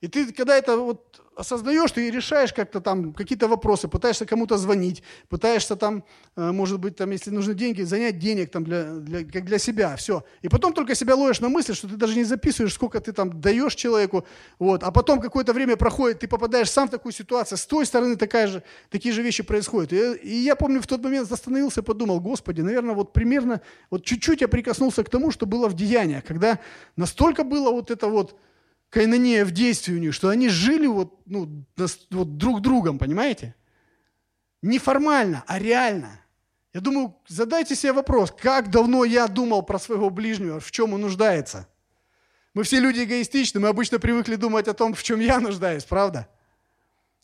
И ты, когда это вот осознаешь, ты решаешь как-то там какие-то вопросы, пытаешься кому-то звонить, пытаешься там, э, может быть, там, если нужны деньги, занять денег там для, для, как для себя, все. И потом только себя ловишь на мысль, что ты даже не записываешь, сколько ты там даешь человеку, вот. А потом какое-то время проходит, ты попадаешь сам в такую ситуацию, с той стороны такая же, такие же вещи происходят. И, и я помню, в тот момент остановился подумал, Господи, наверное, вот примерно, вот чуть-чуть я прикоснулся к тому, что было в деяниях, когда настолько было вот это вот, кайнония в действии у них, что они жили вот, ну, вот друг другом, понимаете? Не формально, а реально. Я думаю, задайте себе вопрос, как давно я думал про своего ближнего, в чем он нуждается? Мы все люди эгоистичны, мы обычно привыкли думать о том, в чем я нуждаюсь, правда?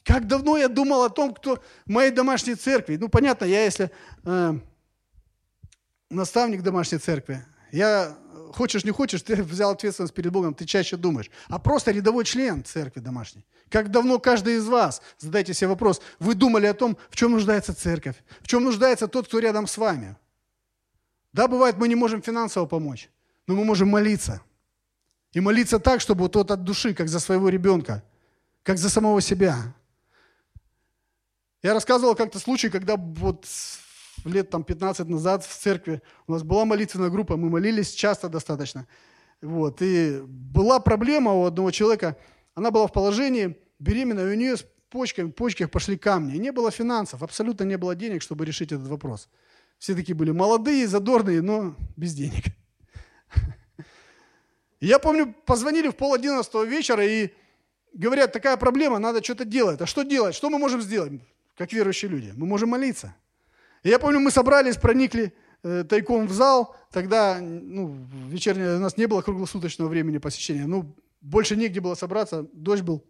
Как давно я думал о том, кто в моей домашней церкви. Ну, понятно, я если э, наставник домашней церкви, я хочешь не хочешь, ты взял ответственность перед Богом, ты чаще думаешь. А просто рядовой член церкви домашней. Как давно каждый из вас, задайте себе вопрос, вы думали о том, в чем нуждается церковь, в чем нуждается тот, кто рядом с вами. Да, бывает, мы не можем финансово помочь, но мы можем молиться. И молиться так, чтобы тот от души, как за своего ребенка, как за самого себя. Я рассказывал как-то случай, когда вот лет там 15 назад в церкви у нас была молитвенная группа, мы молились часто достаточно. Вот, и была проблема у одного человека, она была в положении беременная, у нее с почками, в почках пошли камни. И не было финансов, абсолютно не было денег, чтобы решить этот вопрос. Все такие были молодые, задорные, но без денег. Я помню, позвонили в пол одиннадцатого вечера и говорят, такая проблема, надо что-то делать. А что делать? Что мы можем сделать, как верующие люди? Мы можем молиться. Я помню, мы собрались, проникли э, тайком в зал. Тогда ну, вечернее у нас не было круглосуточного времени посещения. Ну, больше негде было собраться, дождь был.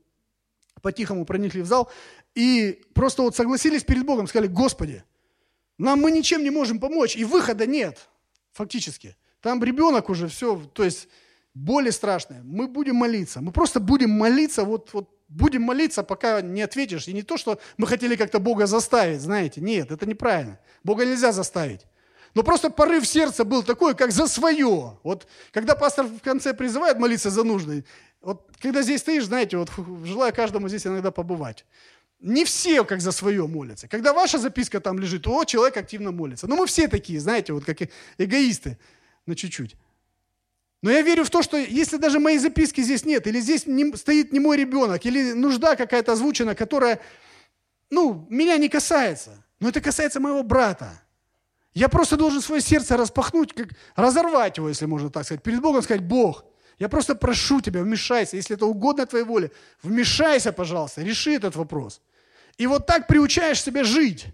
По-тихому проникли в зал. И просто вот согласились перед Богом, сказали, Господи, нам мы ничем не можем помочь, и выхода нет, фактически. Там ребенок уже все, то есть боли страшные. Мы будем молиться. Мы просто будем молиться вот, вот будем молиться, пока не ответишь. И не то, что мы хотели как-то Бога заставить, знаете. Нет, это неправильно. Бога нельзя заставить. Но просто порыв сердца был такой, как за свое. Вот когда пастор в конце призывает молиться за нужды, вот когда здесь стоишь, знаете, вот желаю каждому здесь иногда побывать. Не все как за свое молятся. Когда ваша записка там лежит, о, человек активно молится. Но мы все такие, знаете, вот как эгоисты на чуть-чуть. Но я верю в то, что если даже моей записки здесь нет, или здесь не, стоит не мой ребенок, или нужда какая-то озвучена, которая, ну, меня не касается, но это касается моего брата. Я просто должен свое сердце распахнуть, как, разорвать его, если можно так сказать, перед Богом сказать, Бог, я просто прошу тебя, вмешайся, если это угодно твоей воле, вмешайся, пожалуйста, реши этот вопрос. И вот так приучаешь себя жить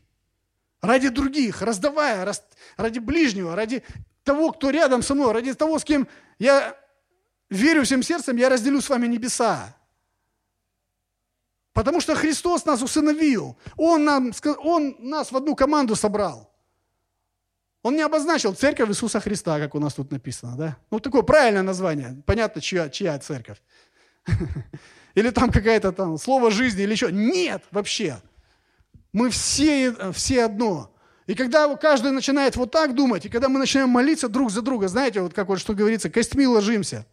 ради других, раздавая, ради ближнего, ради того, кто рядом со мной, ради того, с кем я верю всем сердцем, я разделю с вами небеса. Потому что Христос нас усыновил. Он, нам, он нас в одну команду собрал. Он не обозначил церковь Иисуса Христа, как у нас тут написано. Да? Ну, такое правильное название. Понятно, чья, чья церковь. Или там какая-то там слово жизни, или еще. Нет, вообще. Мы все, все одно. И когда каждый начинает вот так думать, и когда мы начинаем молиться друг за друга, знаете, вот как вот что говорится, костьми ложимся.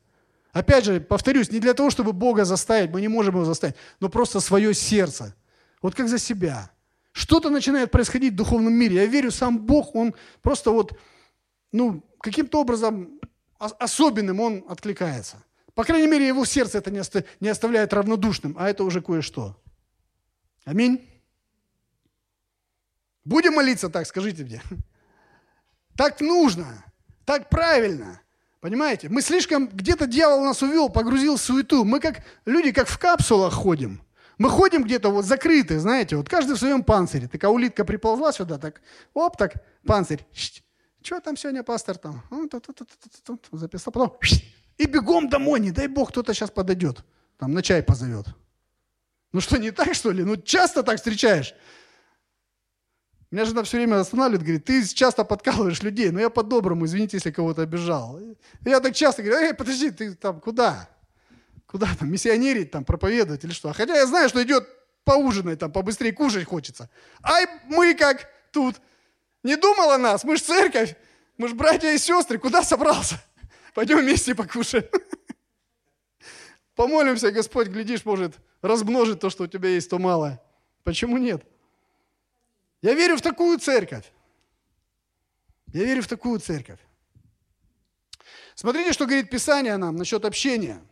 Опять же, повторюсь, не для того, чтобы Бога заставить, мы не можем его заставить, но просто свое сердце. Вот как за себя. Что-то начинает происходить в духовном мире. Я верю, сам Бог, Он просто вот, ну, каким-то образом особенным Он откликается. По крайней мере, его сердце это не оставляет равнодушным, а это уже кое-что. Аминь. Будем молиться так, скажите мне. Так нужно, так правильно. Понимаете? Мы слишком, где-то дьявол нас увел, погрузил в суету. Мы как люди, как в капсулах ходим. Мы ходим где-то вот закрытые, знаете, вот каждый в своем панцире. Такая улитка приползла сюда, так, оп, так, панцирь. Что там сегодня пастор там? Записал, потом и бегом домой, не дай бог, кто-то сейчас подойдет, там на чай позовет. Ну что, не так, что ли? Ну часто так встречаешь. Меня жена все время останавливает, говорит, ты часто подкалываешь людей, но я по-доброму, извините, если кого-то обижал. Я так часто говорю, эй, подожди, ты там куда? Куда там, миссионерить, там, проповедовать или что? А хотя я знаю, что идет поужинать, там, побыстрее кушать хочется. Ай, мы как тут? Не думал о нас? Мы ж церковь, мы ж братья и сестры, куда собрался? Пойдем вместе покушаем. Помолимся, Господь, глядишь, может, размножить то, что у тебя есть, то малое. Почему нет? Я верю в такую церковь. Я верю в такую церковь. Смотрите, что говорит Писание нам насчет общения.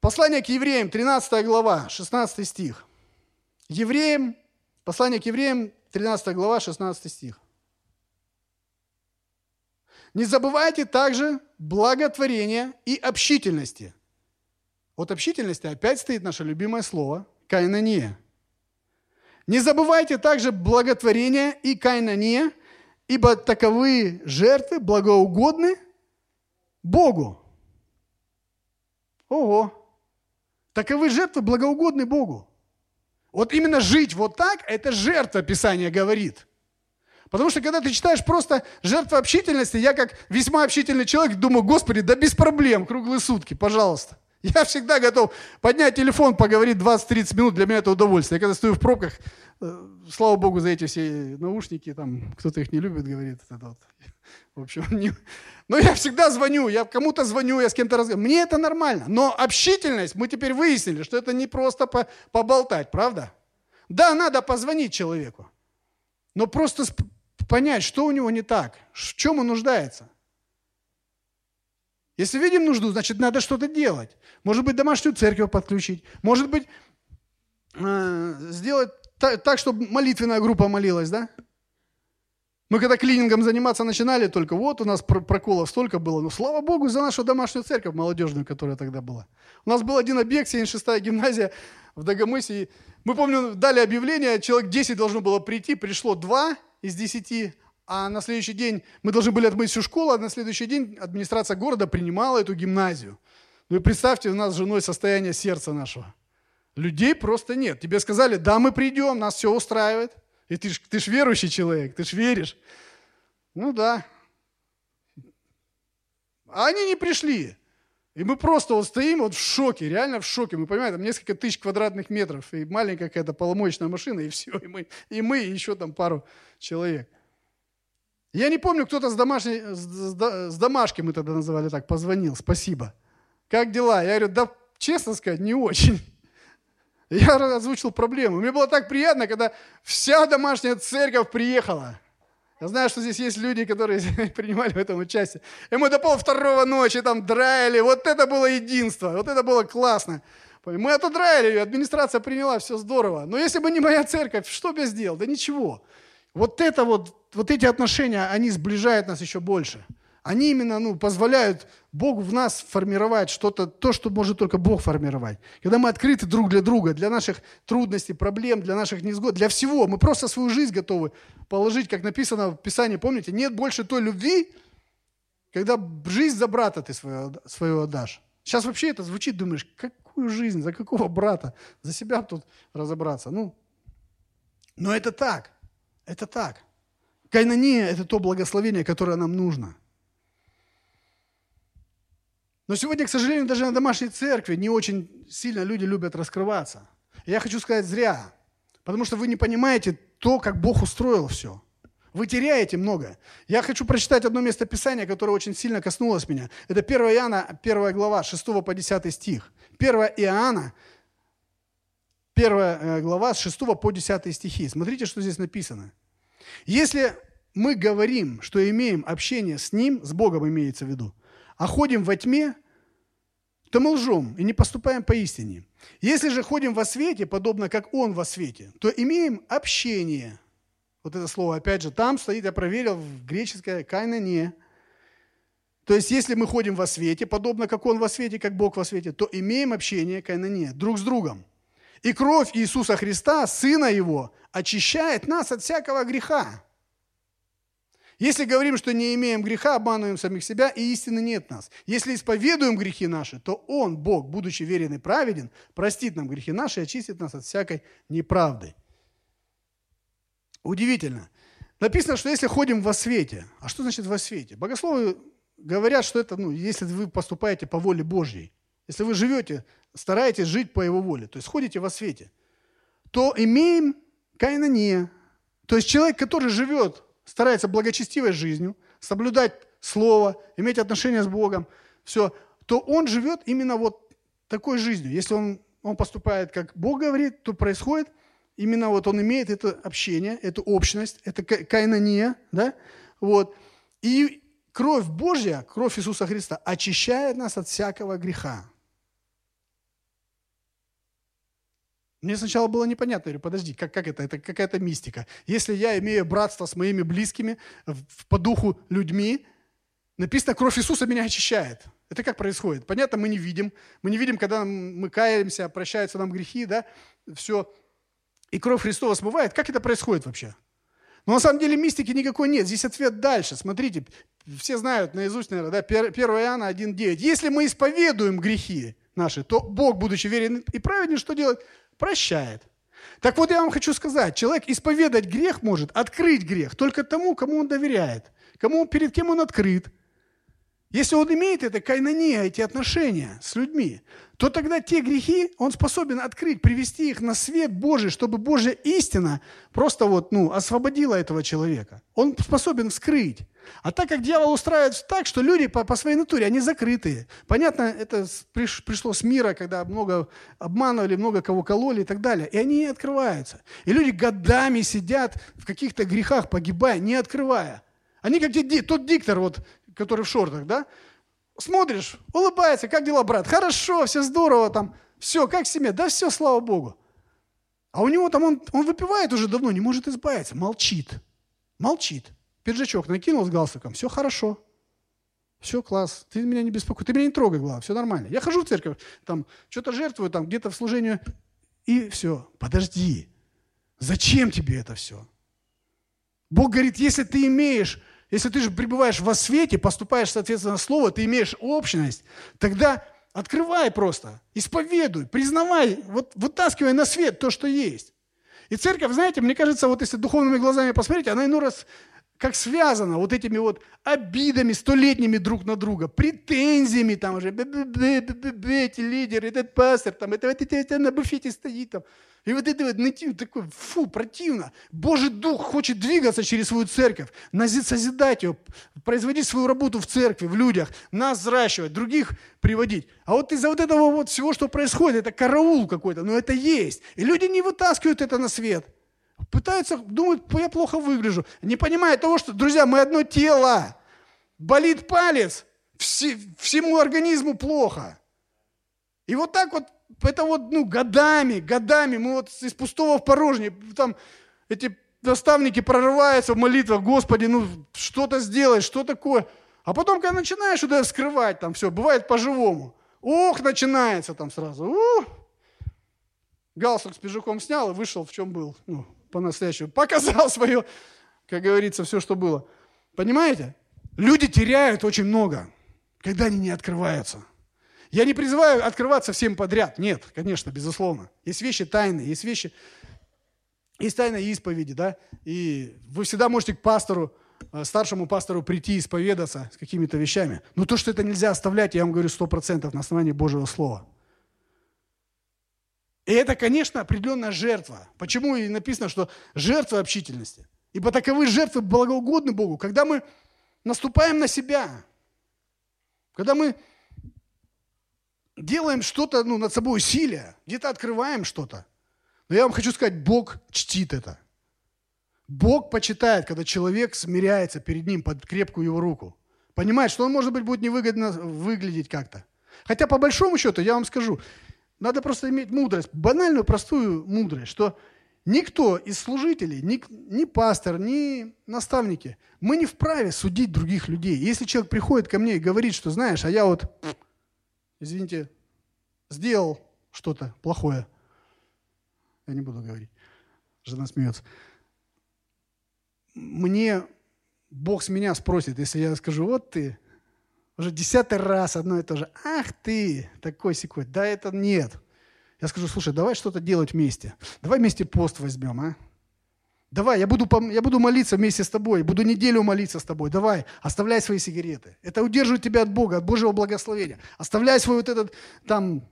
Послание к евреям, 13 глава, 16 стих. Евреям, послание к евреям, 13 глава, 16 стих. Не забывайте также благотворения и общительности. От общительности опять стоит наше любимое слово – кайнания. Не забывайте также благотворения и кайнания, ибо таковые жертвы благоугодны Богу. Ого! Таковы жертвы благоугодны Богу. Вот именно жить вот так – это жертва, Писание говорит – Потому что когда ты читаешь просто жертва общительности, я как весьма общительный человек думаю, Господи, да без проблем, круглые сутки, пожалуйста. Я всегда готов поднять телефон, поговорить 20-30 минут, для меня это удовольствие. Я когда стою в пробках, э, слава Богу за эти все наушники, там кто-то их не любит, говорит. Это вот. В общем, не... но я всегда звоню, я кому-то звоню, я с кем-то разговариваю. Мне это нормально. Но общительность, мы теперь выяснили, что это не просто по поболтать, правда? Да, надо позвонить человеку. Но просто понять, что у него не так, в чем он нуждается. Если видим нужду, значит, надо что-то делать. Может быть, домашнюю церковь подключить. Может быть, э, сделать так, так, чтобы молитвенная группа молилась, да? Мы когда клинингом заниматься начинали, только вот у нас проколов столько было. Но слава Богу за нашу домашнюю церковь молодежную, которая тогда была. У нас был один объект, 76-я гимназия в Дагомысе. Мы, помню, дали объявление, человек 10 должно было прийти, пришло 2, из 10, а на следующий день мы должны были отмыть всю школу, а на следующий день администрация города принимала эту гимназию. Ну и представьте, у нас с женой состояние сердца нашего. Людей просто нет. Тебе сказали, да, мы придем, нас все устраивает. И ты ж, ты ж верующий человек, ты ж веришь. Ну да. А они не пришли. И мы просто вот стоим вот в шоке, реально в шоке. Мы понимаем, там несколько тысяч квадратных метров, и маленькая какая-то поломоечная машина, и все. И мы, и мы, и еще там пару человек. Я не помню, кто-то с, домашней, с, с домашки, мы тогда называли так, позвонил, спасибо. Как дела? Я говорю, да, честно сказать, не очень. Я озвучил проблему. Мне было так приятно, когда вся домашняя церковь приехала. Я знаю, что здесь есть люди, которые принимали в этом участие. И мы до пол второго ночи там драили. Вот это было единство. Вот это было классно. Мы отодраили ее, администрация приняла, все здорово. Но если бы не моя церковь, что бы я сделал? Да ничего. Вот это вот, вот эти отношения, они сближают нас еще больше. Они именно ну, позволяют Богу в нас формировать что-то, то, что может только Бог формировать. Когда мы открыты друг для друга, для наших трудностей, проблем, для наших несгод, для всего. Мы просто свою жизнь готовы положить, как написано в Писании, помните, нет больше той любви, когда жизнь за брата ты свою, свою отдашь. Сейчас вообще это звучит, думаешь, какую жизнь, за какого брата? За себя тут разобраться. Ну, но это так, это так. Кайнания – это то благословение, которое нам нужно – но сегодня, к сожалению, даже на домашней церкви не очень сильно люди любят раскрываться. Я хочу сказать зря, потому что вы не понимаете то, как Бог устроил все. Вы теряете много. Я хочу прочитать одно место Писания, которое очень сильно коснулось меня. Это 1 Иоанна, 1 глава, 6 по 10 стих. 1 Иоанна, 1 э, глава, с 6 по 10 стихи. Смотрите, что здесь написано. Если мы говорим, что имеем общение с Ним, с Богом имеется в виду, а ходим во тьме, то мы лжем и не поступаем по истине. Если же ходим во свете, подобно как Он во свете, то имеем общение. Вот это слово, опять же, там стоит, я проверил, в греческое «кайнане». То есть, если мы ходим во свете, подобно как Он во свете, как Бог во свете, то имеем общение, кайнане, друг с другом. И кровь Иисуса Христа, Сына Его, очищает нас от всякого греха. Если говорим, что не имеем греха, обманываем самих себя, и истины нет нас. Если исповедуем грехи наши, то Он, Бог, будучи верен и праведен, простит нам грехи наши и очистит нас от всякой неправды. Удивительно. Написано, что если ходим во свете, а что значит во свете? Богословы говорят, что это, ну, если вы поступаете по воле Божьей, если вы живете, стараетесь жить по Его воле, то есть ходите во свете, то имеем кайнание. То есть человек, который живет, старается благочестивой жизнью, соблюдать Слово, иметь отношения с Богом, все, то он живет именно вот такой жизнью. Если он, он поступает, как Бог говорит, то происходит – именно вот он имеет это общение, эту общность, это кайнания, да, вот. И кровь Божья, кровь Иисуса Христа очищает нас от всякого греха. Мне сначала было непонятно, я говорю, подожди, как, как это? Это какая-то мистика. Если я имею братство с моими близкими, в, по духу людьми, написано, кровь Иисуса меня очищает. Это как происходит? Понятно, мы не видим. Мы не видим, когда мы каемся, прощаются нам грехи, да, все и кровь Христова смывает. Как это происходит вообще? Но на самом деле мистики никакой нет. Здесь ответ дальше. Смотрите, все знают наизусть, наверное, да, 1 Иоанна 1.9. Если мы исповедуем грехи наши, то Бог, будучи верен и праведен, что делает? Прощает. Так вот я вам хочу сказать, человек исповедать грех может, открыть грех только тому, кому он доверяет, кому, перед кем он открыт. Если он имеет это кайнания, эти отношения с людьми, то тогда те грехи он способен открыть, привести их на свет Божий, чтобы Божья истина просто вот, ну, освободила этого человека. Он способен вскрыть. А так как дьявол устраивает так, что люди по, по своей натуре, они закрытые. Понятно, это приш, пришло с мира, когда много обманывали, много кого кололи и так далее. И они не открываются. И люди годами сидят в каких-то грехах, погибая, не открывая. Они как тот диктор, вот, который в шортах, да, смотришь, улыбается, как дела, брат? Хорошо, все здорово там, все, как семья? Да все, слава Богу. А у него там, он, он выпивает уже давно, не может избавиться, молчит, молчит. Пиджачок накинул с галстуком, все хорошо, все, класс, ты меня не беспокой, ты меня не трогай, главное, все нормально. Я хожу в церковь, там, что-то жертвую, там, где-то в служении, и все. Подожди, зачем тебе это все? Бог говорит, если ты имеешь если ты же пребываешь во свете, поступаешь соответственно слову, ты имеешь общность, тогда открывай просто, исповедуй, признавай, вот вытаскивай на свет то, что есть. И церковь, знаете, мне кажется, вот если духовными глазами посмотреть, она иной раз как связана вот этими вот обидами столетними друг на друга, претензиями там уже, эти лидеры, этот пастор, там, это, это, это на буфете стоит там, и вот это вот нытье такое, фу, противно. Божий Дух хочет двигаться через свою церковь, созидать ее, производить свою работу в церкви, в людях, нас взращивать, других приводить. А вот из-за вот этого вот всего, что происходит, это караул какой-то, но это есть. И люди не вытаскивают это на свет. Пытаются, думают, я плохо выгляжу. Не понимая того, что, друзья, мы одно тело. Болит палец, всему организму плохо. И вот так вот это вот, ну, годами, годами, мы вот из пустого в порожнее, там эти наставники прорываются в молитвах, Господи, ну, что-то сделай, что такое. А потом, когда начинаешь это скрывать, там все, бывает по-живому. Ох, начинается там сразу. Ух! Галстук с пиджаком снял и вышел, в чем был. Ну, по-настоящему. Показал свое, как говорится, все, что было. Понимаете? Люди теряют очень много, когда они не открываются. Я не призываю открываться всем подряд. Нет, конечно, безусловно. Есть вещи тайные, есть вещи, есть тайна исповеди, да, и вы всегда можете к пастору, э, старшему пастору прийти исповедаться с какими-то вещами. Но то, что это нельзя оставлять, я вам говорю сто процентов на основании Божьего Слова. И это, конечно, определенная жертва. Почему и написано, что жертва общительности. Ибо таковы жертвы благоугодны Богу, когда мы наступаем на себя, когда мы делаем что-то ну, над собой усилия, где-то открываем что-то. Но я вам хочу сказать, Бог чтит это. Бог почитает, когда человек смиряется перед ним под крепкую его руку. Понимает, что он, может быть, будет невыгодно выглядеть как-то. Хотя, по большому счету, я вам скажу, надо просто иметь мудрость, банальную, простую мудрость, что никто из служителей, ни, ни пастор, ни наставники, мы не вправе судить других людей. Если человек приходит ко мне и говорит, что, знаешь, а я вот извините, сделал что-то плохое, Я не буду говорить. Жена смеется. Мне Бог с меня спросит, если я скажу, вот ты, уже десятый раз одно и то же. Ах ты, такой секой. Да это нет. Я скажу, слушай, давай что-то делать вместе. Давай вместе пост возьмем, а? Давай, я буду, я буду молиться вместе с тобой, буду неделю молиться с тобой. Давай, оставляй свои сигареты. Это удерживает тебя от Бога, от Божьего благословения. Оставляй свой вот этот там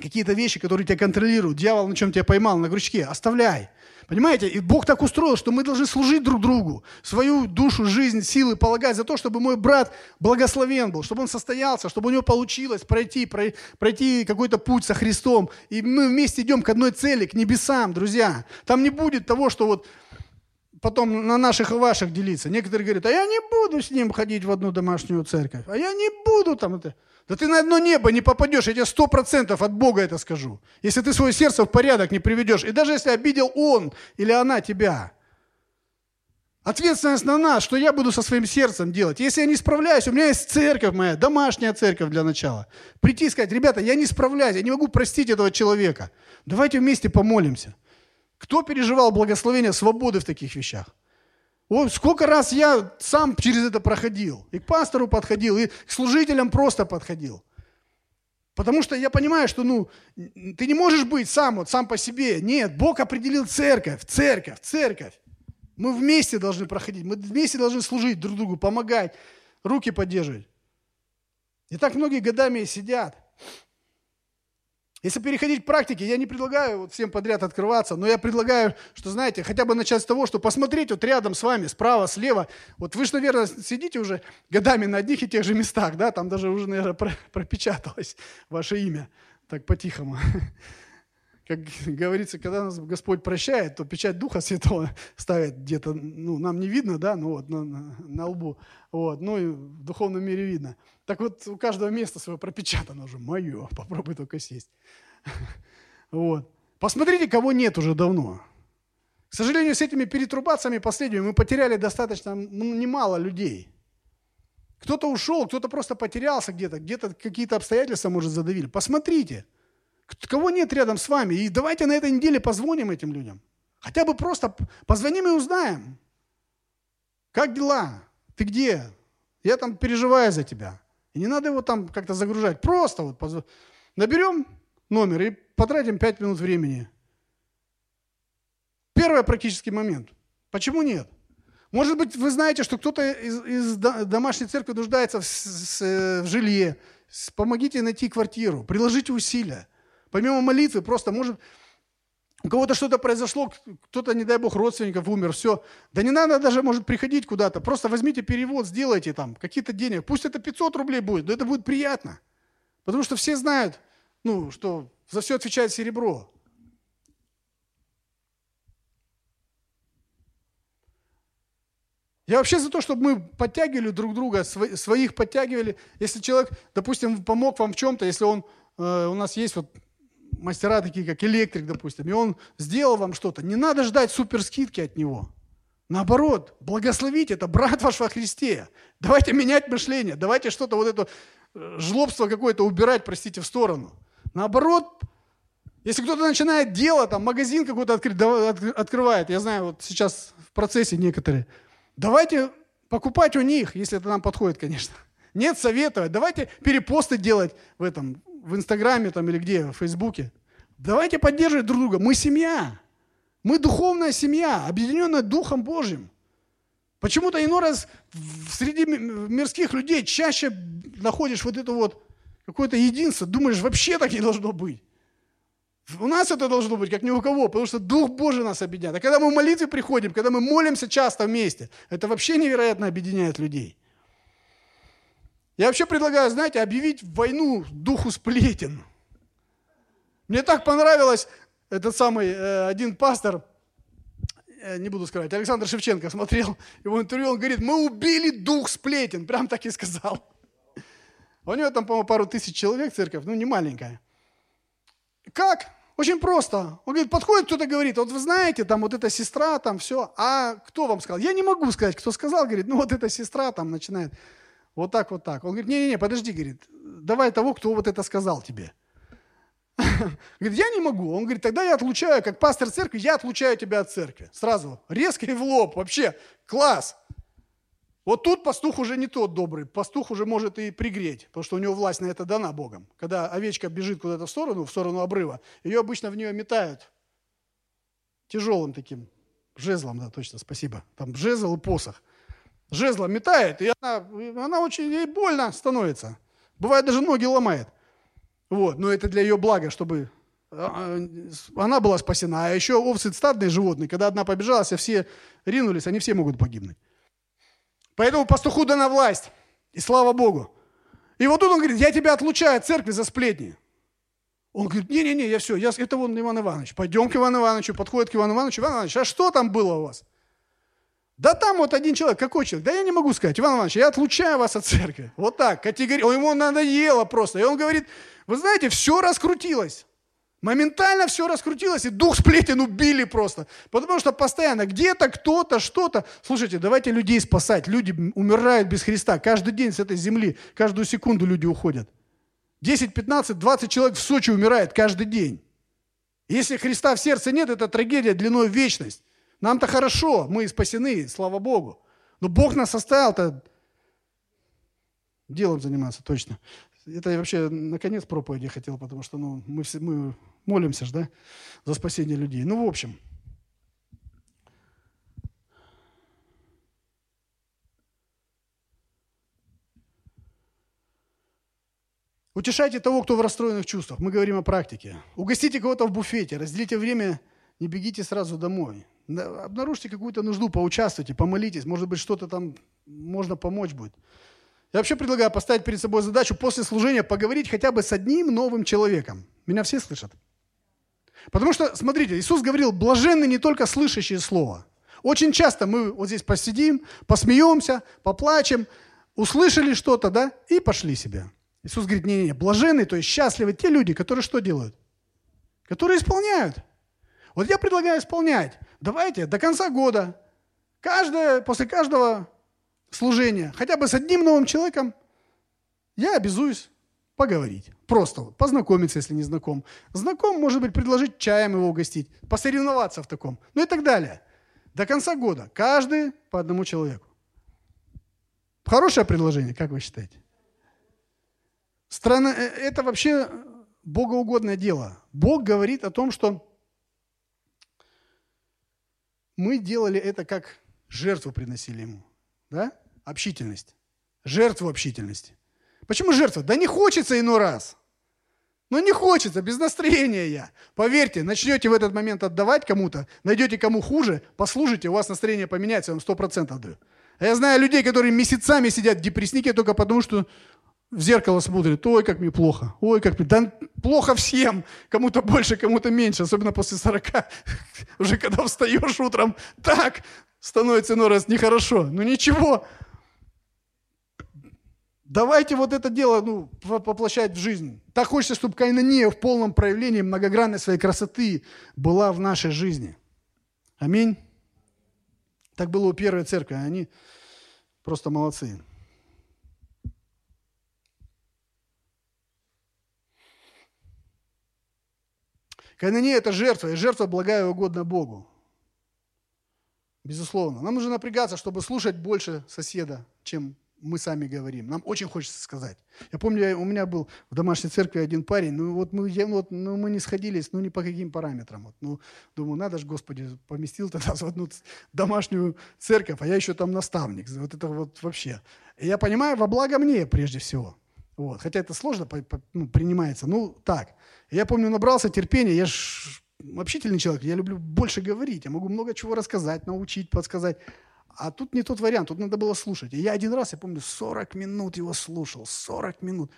какие-то вещи, которые тебя контролируют. Дьявол на чем тебя поймал, на крючке. Оставляй. Понимаете? И Бог так устроил, что мы должны служить друг другу, свою душу, жизнь, силы полагать за то, чтобы мой брат благословен был, чтобы он состоялся, чтобы у него получилось пройти, пройти какой-то путь со Христом. И мы вместе идем к одной цели, к небесам, друзья. Там не будет того, что вот потом на наших и ваших делиться. Некоторые говорят, а я не буду с ним ходить в одну домашнюю церковь, а я не буду там это. Да ты на одно небо не попадешь, я тебе сто процентов от Бога это скажу. Если ты свое сердце в порядок не приведешь, и даже если обидел он или она тебя, ответственность на нас, что я буду со своим сердцем делать. Если я не справляюсь, у меня есть церковь моя, домашняя церковь для начала. Прийти и сказать, ребята, я не справляюсь, я не могу простить этого человека. Давайте вместе помолимся. Кто переживал благословение свободы в таких вещах? Вот сколько раз я сам через это проходил. И к пастору подходил, и к служителям просто подходил. Потому что я понимаю, что ну, ты не можешь быть сам, вот, сам по себе. Нет, Бог определил церковь, церковь, церковь. Мы вместе должны проходить, мы вместе должны служить друг другу, помогать, руки поддерживать. И так многие годами сидят. Если переходить к практике, я не предлагаю вот всем подряд открываться, но я предлагаю, что, знаете, хотя бы начать с того, что посмотреть вот рядом с вами, справа, слева. Вот вы же, наверное, сидите уже годами на одних и тех же местах, да, там даже уже, наверное, пропечаталось ваше имя, так по-тихому. Как говорится, когда нас Господь прощает, то печать Духа Святого ставит где-то, ну, нам не видно, да, ну вот на, на, лбу, вот, ну и в духовном мире видно. Так вот, у каждого места свое пропечатано уже, мое, попробуй только сесть. Вот. Посмотрите, кого нет уже давно. К сожалению, с этими перетрубациями последними мы потеряли достаточно ну, немало людей. Кто-то ушел, кто-то просто потерялся где-то, где-то какие-то обстоятельства, может, задавили. Посмотрите, кого нет рядом с вами. И давайте на этой неделе позвоним этим людям. Хотя бы просто позвоним и узнаем. Как дела? Ты где? Я там переживаю за тебя. И не надо его там как-то загружать. Просто вот позв... наберем номер и потратим 5 минут времени. Первый практический момент. Почему нет? Может быть, вы знаете, что кто-то из, из домашней церкви нуждается в, в жилье. Помогите найти квартиру, приложите усилия. Помимо молитвы, просто может у кого-то что-то произошло, кто-то, не дай бог, родственников умер, все. Да не надо даже, может, приходить куда-то. Просто возьмите перевод, сделайте там какие-то денег. Пусть это 500 рублей будет, но это будет приятно. Потому что все знают, ну, что за все отвечает серебро. Я вообще за то, чтобы мы подтягивали друг друга, своих подтягивали. Если человек, допустим, помог вам в чем-то, если он, э, у нас есть вот мастера такие, как электрик, допустим, и он сделал вам что-то, не надо ждать суперскидки от него. Наоборот, благословите, это брат ваш во Христе. Давайте менять мышление, давайте что-то вот это э, жлобство какое-то убирать, простите, в сторону. Наоборот, если кто-то начинает дело, там, магазин какой-то открывает, я знаю, вот сейчас в процессе некоторые, давайте покупать у них, если это нам подходит, конечно. Нет советовать, давайте перепосты делать в этом, в Инстаграме там или где, в Фейсбуке. Давайте поддерживать друг друга. Мы семья. Мы духовная семья, объединенная Духом Божьим. Почему-то иной раз среди мирских людей чаще находишь вот это вот какое-то единство, думаешь, вообще так не должно быть. У нас это должно быть, как ни у кого, потому что Дух Божий нас объединяет. А когда мы в молитве приходим, когда мы молимся часто вместе, это вообще невероятно объединяет людей. Я вообще предлагаю, знаете, объявить войну духу сплетен. Мне так понравилось, этот самый э, один пастор, э, не буду сказать, Александр Шевченко смотрел его интервью, он говорит, мы убили дух сплетен, прям так и сказал. У него там, по-моему, пару тысяч человек церковь, ну не маленькая. Как? Очень просто. Он говорит, подходит кто-то говорит, вот вы знаете, там вот эта сестра, там все. А кто вам сказал? Я не могу сказать, кто сказал, говорит, ну вот эта сестра там начинает. Вот так, вот так. Он говорит, не-не-не, подожди, говорит, давай того, кто вот это сказал тебе. Говорит, я не могу. Он говорит, тогда я отлучаю, как пастор церкви, я отлучаю тебя от церкви. Сразу, резко и в лоб, вообще, класс. Вот тут пастух уже не тот добрый, пастух уже может и пригреть, потому что у него власть на это дана Богом. Когда овечка бежит куда-то в сторону, в сторону обрыва, ее обычно в нее метают тяжелым таким жезлом, да, точно, спасибо. Там жезл и посох. Жезлом метает, и она, она очень, ей больно становится. Бывает, даже ноги ломает. Вот, но это для ее блага, чтобы а, а, она была спасена. А еще овцы стадные животные, когда одна побежала, все ринулись, они все могут погибнуть. Поэтому пастуху дана власть. И слава Богу. И вот тут он говорит, я тебя отлучаю от церкви за сплетни. Он говорит, не-не-не, я все, я, это вон Иван Иванович. Пойдем к Ивану Ивановичу, подходит к Ивану Ивановичу. Иван Иванович, а что там было у вас? Да там вот один человек, какой человек? Да я не могу сказать. Иван Иванович, я отлучаю вас от церкви. Вот так, категория. Ему надоело просто. И он говорит, вы знаете, все раскрутилось. Моментально все раскрутилось, и дух сплетен убили просто. Потому что постоянно где-то кто-то, что-то. Слушайте, давайте людей спасать. Люди умирают без Христа. Каждый день с этой земли, каждую секунду люди уходят. 10, 15, 20 человек в Сочи умирает каждый день. Если Христа в сердце нет, это трагедия длиной в вечность. Нам-то хорошо, мы спасены, слава Богу. Но Бог нас оставил-то делом заниматься точно. Это я вообще на конец проповеди хотел, потому что ну, мы, все, мы молимся же, да, за спасение людей. Ну, в общем. Утешайте того, кто в расстроенных чувствах. Мы говорим о практике. Угостите кого-то в буфете, разделите время, не бегите сразу домой. Обнаружьте какую-то нужду, поучаствуйте, помолитесь. Может быть, что-то там можно помочь будет. Я вообще предлагаю поставить перед собой задачу после служения поговорить хотя бы с одним новым человеком. Меня все слышат? Потому что, смотрите, Иисус говорил, блаженны не только слышащие Слово. Очень часто мы вот здесь посидим, посмеемся, поплачем, услышали что-то, да, и пошли себе. Иисус говорит, не-не-не, блаженны, то есть счастливы те люди, которые что делают? Которые исполняют. Вот я предлагаю исполнять. Давайте до конца года, каждое, после каждого служения, хотя бы с одним новым человеком, я обязуюсь поговорить. Просто познакомиться, если не знаком. Знаком, может быть, предложить чаем его угостить, посоревноваться в таком, ну и так далее. До конца года каждый по одному человеку. Хорошее предложение, как вы считаете? Страна, э, это вообще богоугодное дело. Бог говорит о том, что мы делали это как жертву приносили ему. Да? Общительность. Жертву общительности. Почему жертва? Да не хочется иной раз. Ну не хочется, без настроения я. Поверьте, начнете в этот момент отдавать кому-то, найдете кому хуже, послушайте, у вас настроение поменяется, я вам сто процентов даю. А я знаю людей, которые месяцами сидят в депресснике только потому, что в зеркало смотрят, ой, как мне плохо, ой, как мне... Да плохо всем, кому-то больше, кому-то меньше, особенно после 40. Уже когда встаешь утром, так, становится иной раз нехорошо. Ну ничего, Давайте вот это дело ну, воплощать в жизнь. Так хочется, чтобы кайнания в полном проявлении многогранной своей красоты была в нашей жизни. Аминь. Так было у первой церкви, они просто молодцы. Кайнания – это жертва, и жертва благая и угодна Богу. Безусловно. Нам нужно напрягаться, чтобы слушать больше соседа, чем мы сами говорим. Нам очень хочется сказать. Я помню, у меня был в домашней церкви один парень, ну вот мы, я, вот, ну, мы не сходились, ну ни по каким параметрам. Вот, ну, думаю, надо же, Господи, поместил тогда в одну домашнюю церковь, а я еще там наставник. Вот это вот вообще. И я понимаю, во благо мне прежде всего. Вот. Хотя это сложно по, по, ну, принимается. Ну, так. Я помню, набрался терпения, я ж общительный человек, я люблю больше говорить, я могу много чего рассказать, научить, подсказать. А тут не тот вариант, тут надо было слушать. И я один раз, я помню, 40 минут его слушал, 40 минут.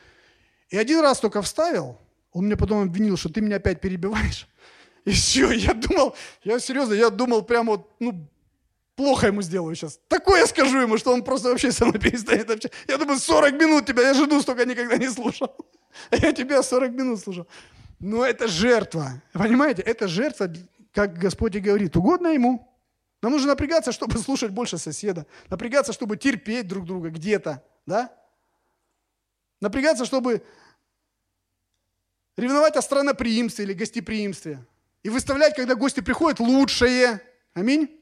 И один раз только вставил, он мне потом обвинил, что ты меня опять перебиваешь. И все, я думал, я серьезно, я думал прямо вот, ну, плохо ему сделаю сейчас. Такое скажу ему, что он просто вообще со мной перестанет общаться. Я думаю, 40 минут тебя, я жену столько никогда не слушал. Я тебя 40 минут слушал. Но это жертва, понимаете? Это жертва, как Господь и говорит, угодно ему. Нам нужно напрягаться, чтобы слушать больше соседа. Напрягаться, чтобы терпеть друг друга где-то. Да? Напрягаться, чтобы Ревновать о страноприимстве или гостеприимстве. И выставлять, когда гости приходят, лучшее. Аминь.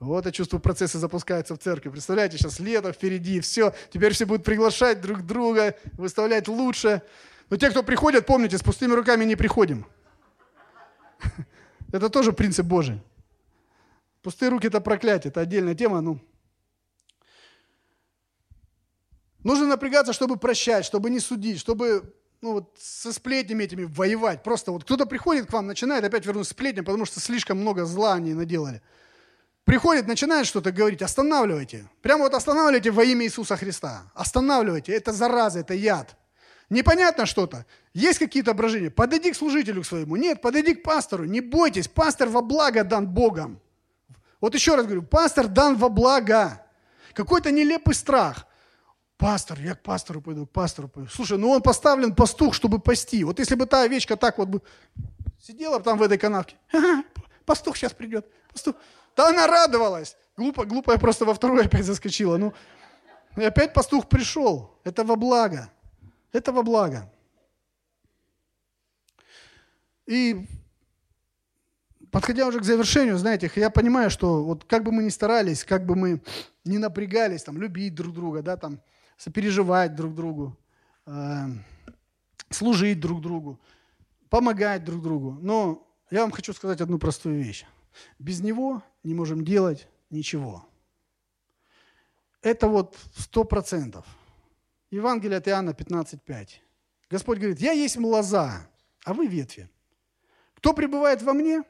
Вот я чувствую, процессы запускаются в церкви. Представляете, сейчас лето впереди, все. Теперь все будут приглашать друг друга, выставлять лучше. Но те, кто приходят, помните, с пустыми руками не приходим. Это тоже принцип Божий. Пустые руки – это проклятие, это отдельная тема. Ну. Нужно напрягаться, чтобы прощать, чтобы не судить, чтобы ну, вот, со сплетнями этими воевать. Просто вот кто-то приходит к вам, начинает опять вернуть сплетни, потому что слишком много зла они наделали. Приходит, начинает что-то говорить, останавливайте. Прямо вот останавливайте во имя Иисуса Христа. Останавливайте, это зараза, это яд. Непонятно что-то. Есть какие-то ображения. Подойди к служителю к своему. Нет, подойди к пастору. Не бойтесь, пастор во благо дан Богом. Вот еще раз говорю, пастор дан во благо. Какой-то нелепый страх. Пастор, я к пастору пойду, к пастору пойду. Слушай, ну он поставлен пастух, чтобы пасти. Вот если бы та овечка так вот бы сидела там в этой канавке, пастух сейчас придет, пастух. Да она радовалась. Глупо, глупо, я просто во вторую опять заскочила. Ну, и опять пастух пришел. Это во благо. Это во благо. И подходя уже к завершению, знаете, я понимаю, что вот как бы мы ни старались, как бы мы не напрягались, там, любить друг друга, да, там, сопереживать друг другу, э, служить друг другу, помогать друг другу. Но я вам хочу сказать одну простую вещь. Без него не можем делать ничего. Это вот сто процентов. Евангелие от Иоанна 15.5. Господь говорит, я есть лоза, а вы ветви. Кто пребывает во мне,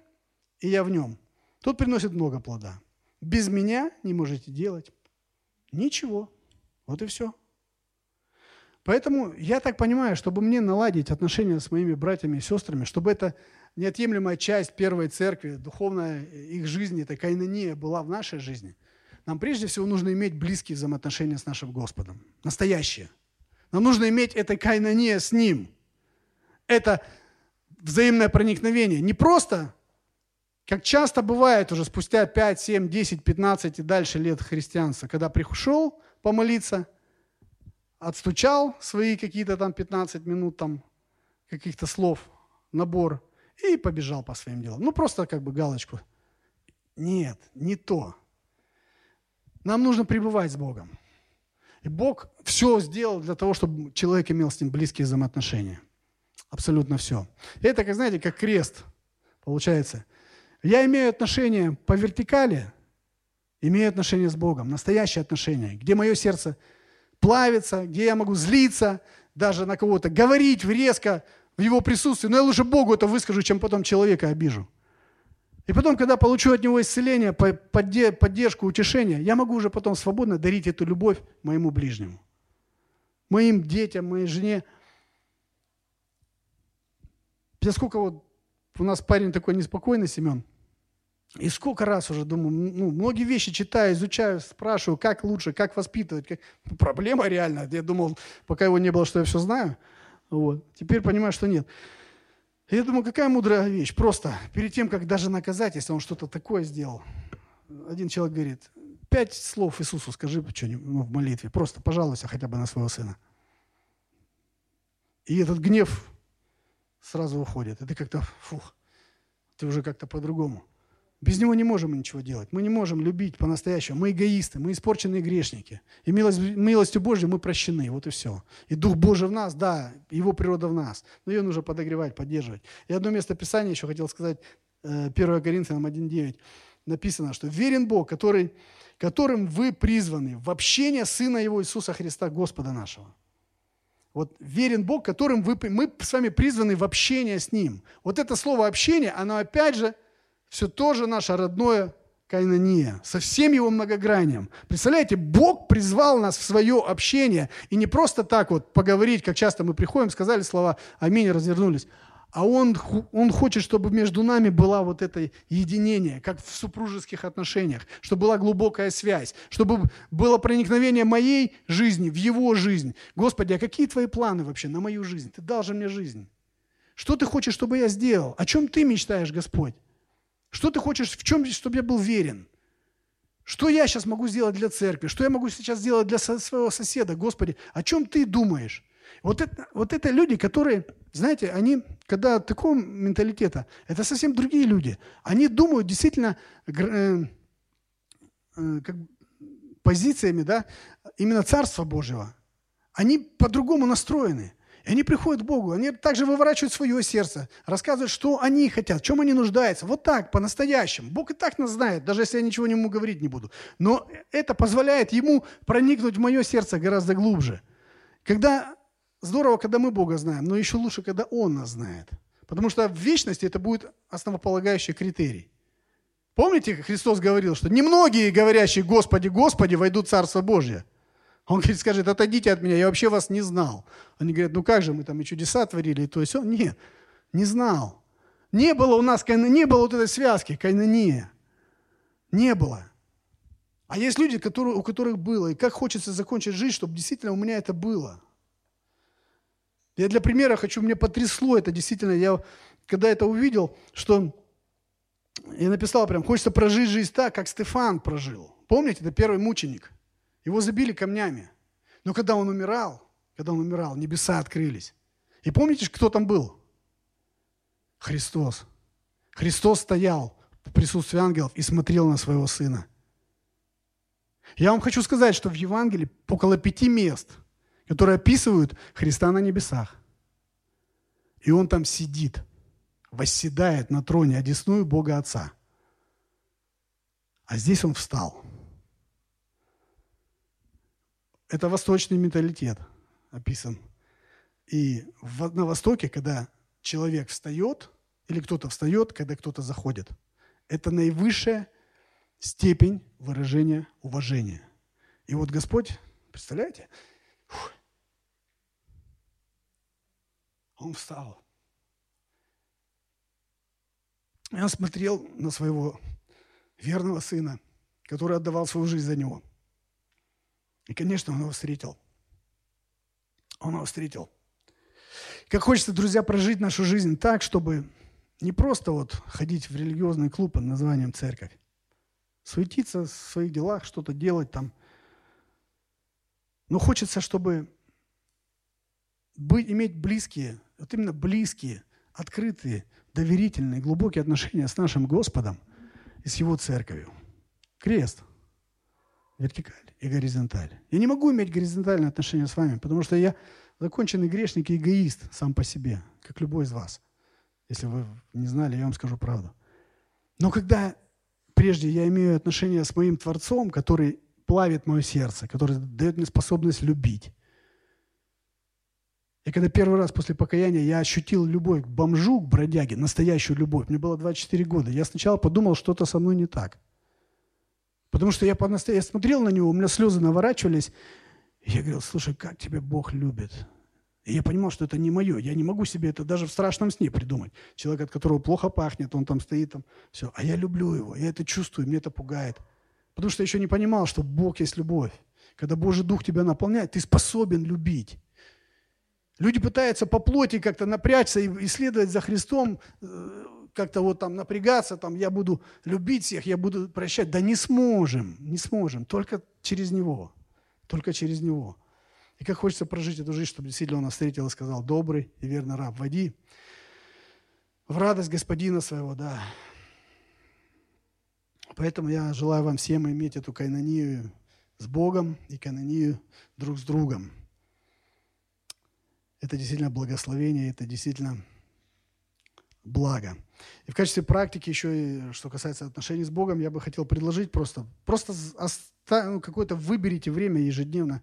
и я в нем, тот приносит много плода. Без меня не можете делать ничего. Вот и все. Поэтому я так понимаю, чтобы мне наладить отношения с моими братьями и сестрами, чтобы это неотъемлемая часть первой церкви, духовная их жизни, эта кайнония была в нашей жизни, нам прежде всего нужно иметь близкие взаимоотношения с нашим Господом. Настоящие. Нам нужно иметь это кайнония с Ним. Это взаимное проникновение. Не просто, как часто бывает уже спустя 5, 7, 10, 15 и дальше лет христианства, когда пришел помолиться, отстучал свои какие-то там 15 минут там каких-то слов, набор, и побежал по своим делам. Ну, просто как бы галочку. Нет, не то. Нам нужно пребывать с Богом. И Бог все сделал для того, чтобы человек имел с ним близкие взаимоотношения. Абсолютно все. Это, как знаете, как крест получается. Я имею отношение по вертикали, имею отношение с Богом, настоящее отношение, где мое сердце плавится, где я могу злиться, даже на кого-то, говорить резко, в его присутствии, но я лучше Богу это выскажу, чем потом человека обижу. И потом, когда получу от него исцеление, поддержку, утешение, я могу уже потом свободно дарить эту любовь моему ближнему, моим детям, моей жене. Я сколько вот, у нас парень такой неспокойный, Семен, и сколько раз уже думаю, ну, многие вещи читаю, изучаю, спрашиваю, как лучше, как воспитывать. Как... Проблема реально. Я думал, пока его не было, что я все знаю – вот. Теперь понимаю, что нет. Я думаю, какая мудрая вещь. Просто перед тем, как даже наказать, если он что-то такое сделал, один человек говорит, пять слов Иисусу скажи что-нибудь ну, в молитве. Просто пожалуйста хотя бы на своего сына. И этот гнев сразу уходит. И ты как-то, фух, ты уже как-то по-другому. Без него не можем ничего делать. Мы не можем любить по-настоящему. Мы эгоисты, мы испорченные грешники. И милость, милостью Божьей мы прощены. Вот и все. И Дух Божий в нас, да, Его природа в нас. Но ее нужно подогревать, поддерживать. И одно место Писания еще хотел сказать, 1 э, Коринфянам 1.9. Написано, что верен Бог, который, которым вы призваны в общение Сына Его Иисуса Христа, Господа нашего. Вот верен Бог, которым вы, мы с вами призваны в общение с Ним. Вот это слово общение, оно опять же – все тоже наше родное кайнония, со всем его многогранием. Представляете, Бог призвал нас в свое общение, и не просто так вот поговорить, как часто мы приходим, сказали слова «Аминь», развернулись, а он, он хочет, чтобы между нами была вот это единение, как в супружеских отношениях, чтобы была глубокая связь, чтобы было проникновение моей жизни в его жизнь. Господи, а какие твои планы вообще на мою жизнь? Ты дал же мне жизнь. Что ты хочешь, чтобы я сделал? О чем ты мечтаешь, Господь? Что ты хочешь, в чем, чтобы я был верен? Что я сейчас могу сделать для церкви? Что я могу сейчас сделать для своего соседа? Господи, о чем ты думаешь? Вот это, вот это люди, которые, знаете, они, когда такого менталитета, это совсем другие люди. Они думают действительно э, э, как, позициями, да, именно Царства Божьего. Они по-другому настроены. И они приходят к Богу, они также выворачивают свое сердце, рассказывают, что они хотят, в чем они нуждаются. Вот так, по-настоящему. Бог и так нас знает, даже если я ничего ему говорить не буду. Но это позволяет ему проникнуть в мое сердце гораздо глубже. Когда здорово, когда мы Бога знаем, но еще лучше, когда Он нас знает. Потому что в вечности это будет основополагающий критерий. Помните, Христос говорил, что немногие говорящие «Господи, Господи» войдут в Царство Божье. Он говорит, скажет, отойдите от меня, я вообще вас не знал. Они говорят, ну как же, мы там и чудеса творили, и то есть он, нет, не знал. Не было у нас, не было вот этой связки, кайнания. Не было. А есть люди, которые, у которых было, и как хочется закончить жизнь, чтобы действительно у меня это было. Я для примера хочу, мне потрясло это действительно, я когда это увидел, что я написал прям, хочется прожить жизнь так, как Стефан прожил. Помните, это первый мученик – его забили камнями. Но когда он умирал, когда он умирал, небеса открылись. И помните, кто там был? Христос. Христос стоял в присутствии ангелов и смотрел на своего сына. Я вам хочу сказать, что в Евангелии около пяти мест, которые описывают Христа на небесах. И он там сидит, восседает на троне, одесную Бога Отца. А здесь он встал – это восточный менталитет описан. И в, на Востоке, когда человек встает, или кто-то встает, когда кто-то заходит, это наивысшая степень выражения уважения. И вот Господь, представляете, он встал. И он смотрел на своего верного сына, который отдавал свою жизнь за него – и, конечно, он его встретил. Он его встретил. Как хочется, друзья, прожить нашу жизнь так, чтобы не просто вот ходить в религиозный клуб под названием церковь, суетиться в своих делах, что-то делать там. Но хочется, чтобы быть, иметь близкие, вот именно близкие, открытые, доверительные, глубокие отношения с нашим Господом и с Его церковью. Крест – вертикаль и горизонталь. Я не могу иметь горизонтальные отношения с вами, потому что я законченный грешник и эгоист сам по себе, как любой из вас. Если вы не знали, я вам скажу правду. Но когда прежде я имею отношения с моим Творцом, который плавит мое сердце, который дает мне способность любить. И когда первый раз после покаяния я ощутил любовь к бомжу, к бродяге, настоящую любовь, мне было 24 года, я сначала подумал, что-то со мной не так – Потому что я, по я смотрел на него, у меня слезы наворачивались. И я говорил, слушай, как тебя Бог любит. И я понимал, что это не мое. Я не могу себе это даже в страшном сне придумать. Человек, от которого плохо пахнет, он там стоит, там, все. А я люблю его, я это чувствую, мне это пугает. Потому что я еще не понимал, что Бог есть любовь. Когда Божий Дух тебя наполняет, ты способен любить. Люди пытаются по плоти как-то напрячься и исследовать за Христом, э, как-то вот там напрягаться, там я буду любить всех, я буду прощать. Да не сможем, не сможем, только через Него, только через Него. И как хочется прожить эту жизнь, чтобы действительно Он нас встретил и сказал, добрый и верный раб, води в радость Господина своего, да. Поэтому я желаю вам всем иметь эту кайнонию с Богом и кайнонию друг с другом. Это действительно благословение, это действительно благо. И в качестве практики еще, что касается отношений с Богом, я бы хотел предложить просто, просто ну, какое-то выберите время ежедневно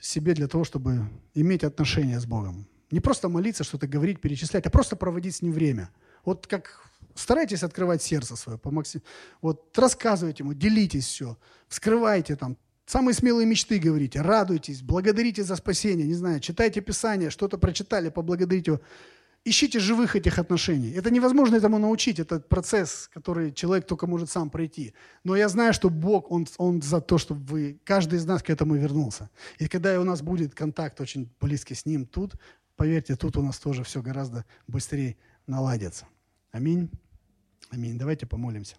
себе для того, чтобы иметь отношения с Богом. Не просто молиться, что-то говорить, перечислять, а просто проводить с Ним время. Вот как старайтесь открывать сердце свое, по максим... вот рассказывайте Ему, делитесь все, вскрывайте там, самые смелые мечты говорите, радуйтесь, благодарите за спасение, не знаю, читайте Писание, что-то прочитали, поблагодарите его. Ищите живых этих отношений. Это невозможно этому научить. Это процесс, который человек только может сам пройти. Но я знаю, что Бог, Он, он за то, чтобы вы, каждый из нас к этому вернулся. И когда у нас будет контакт очень близкий с Ним тут, поверьте, тут у нас тоже все гораздо быстрее наладится. Аминь. Аминь. Давайте помолимся.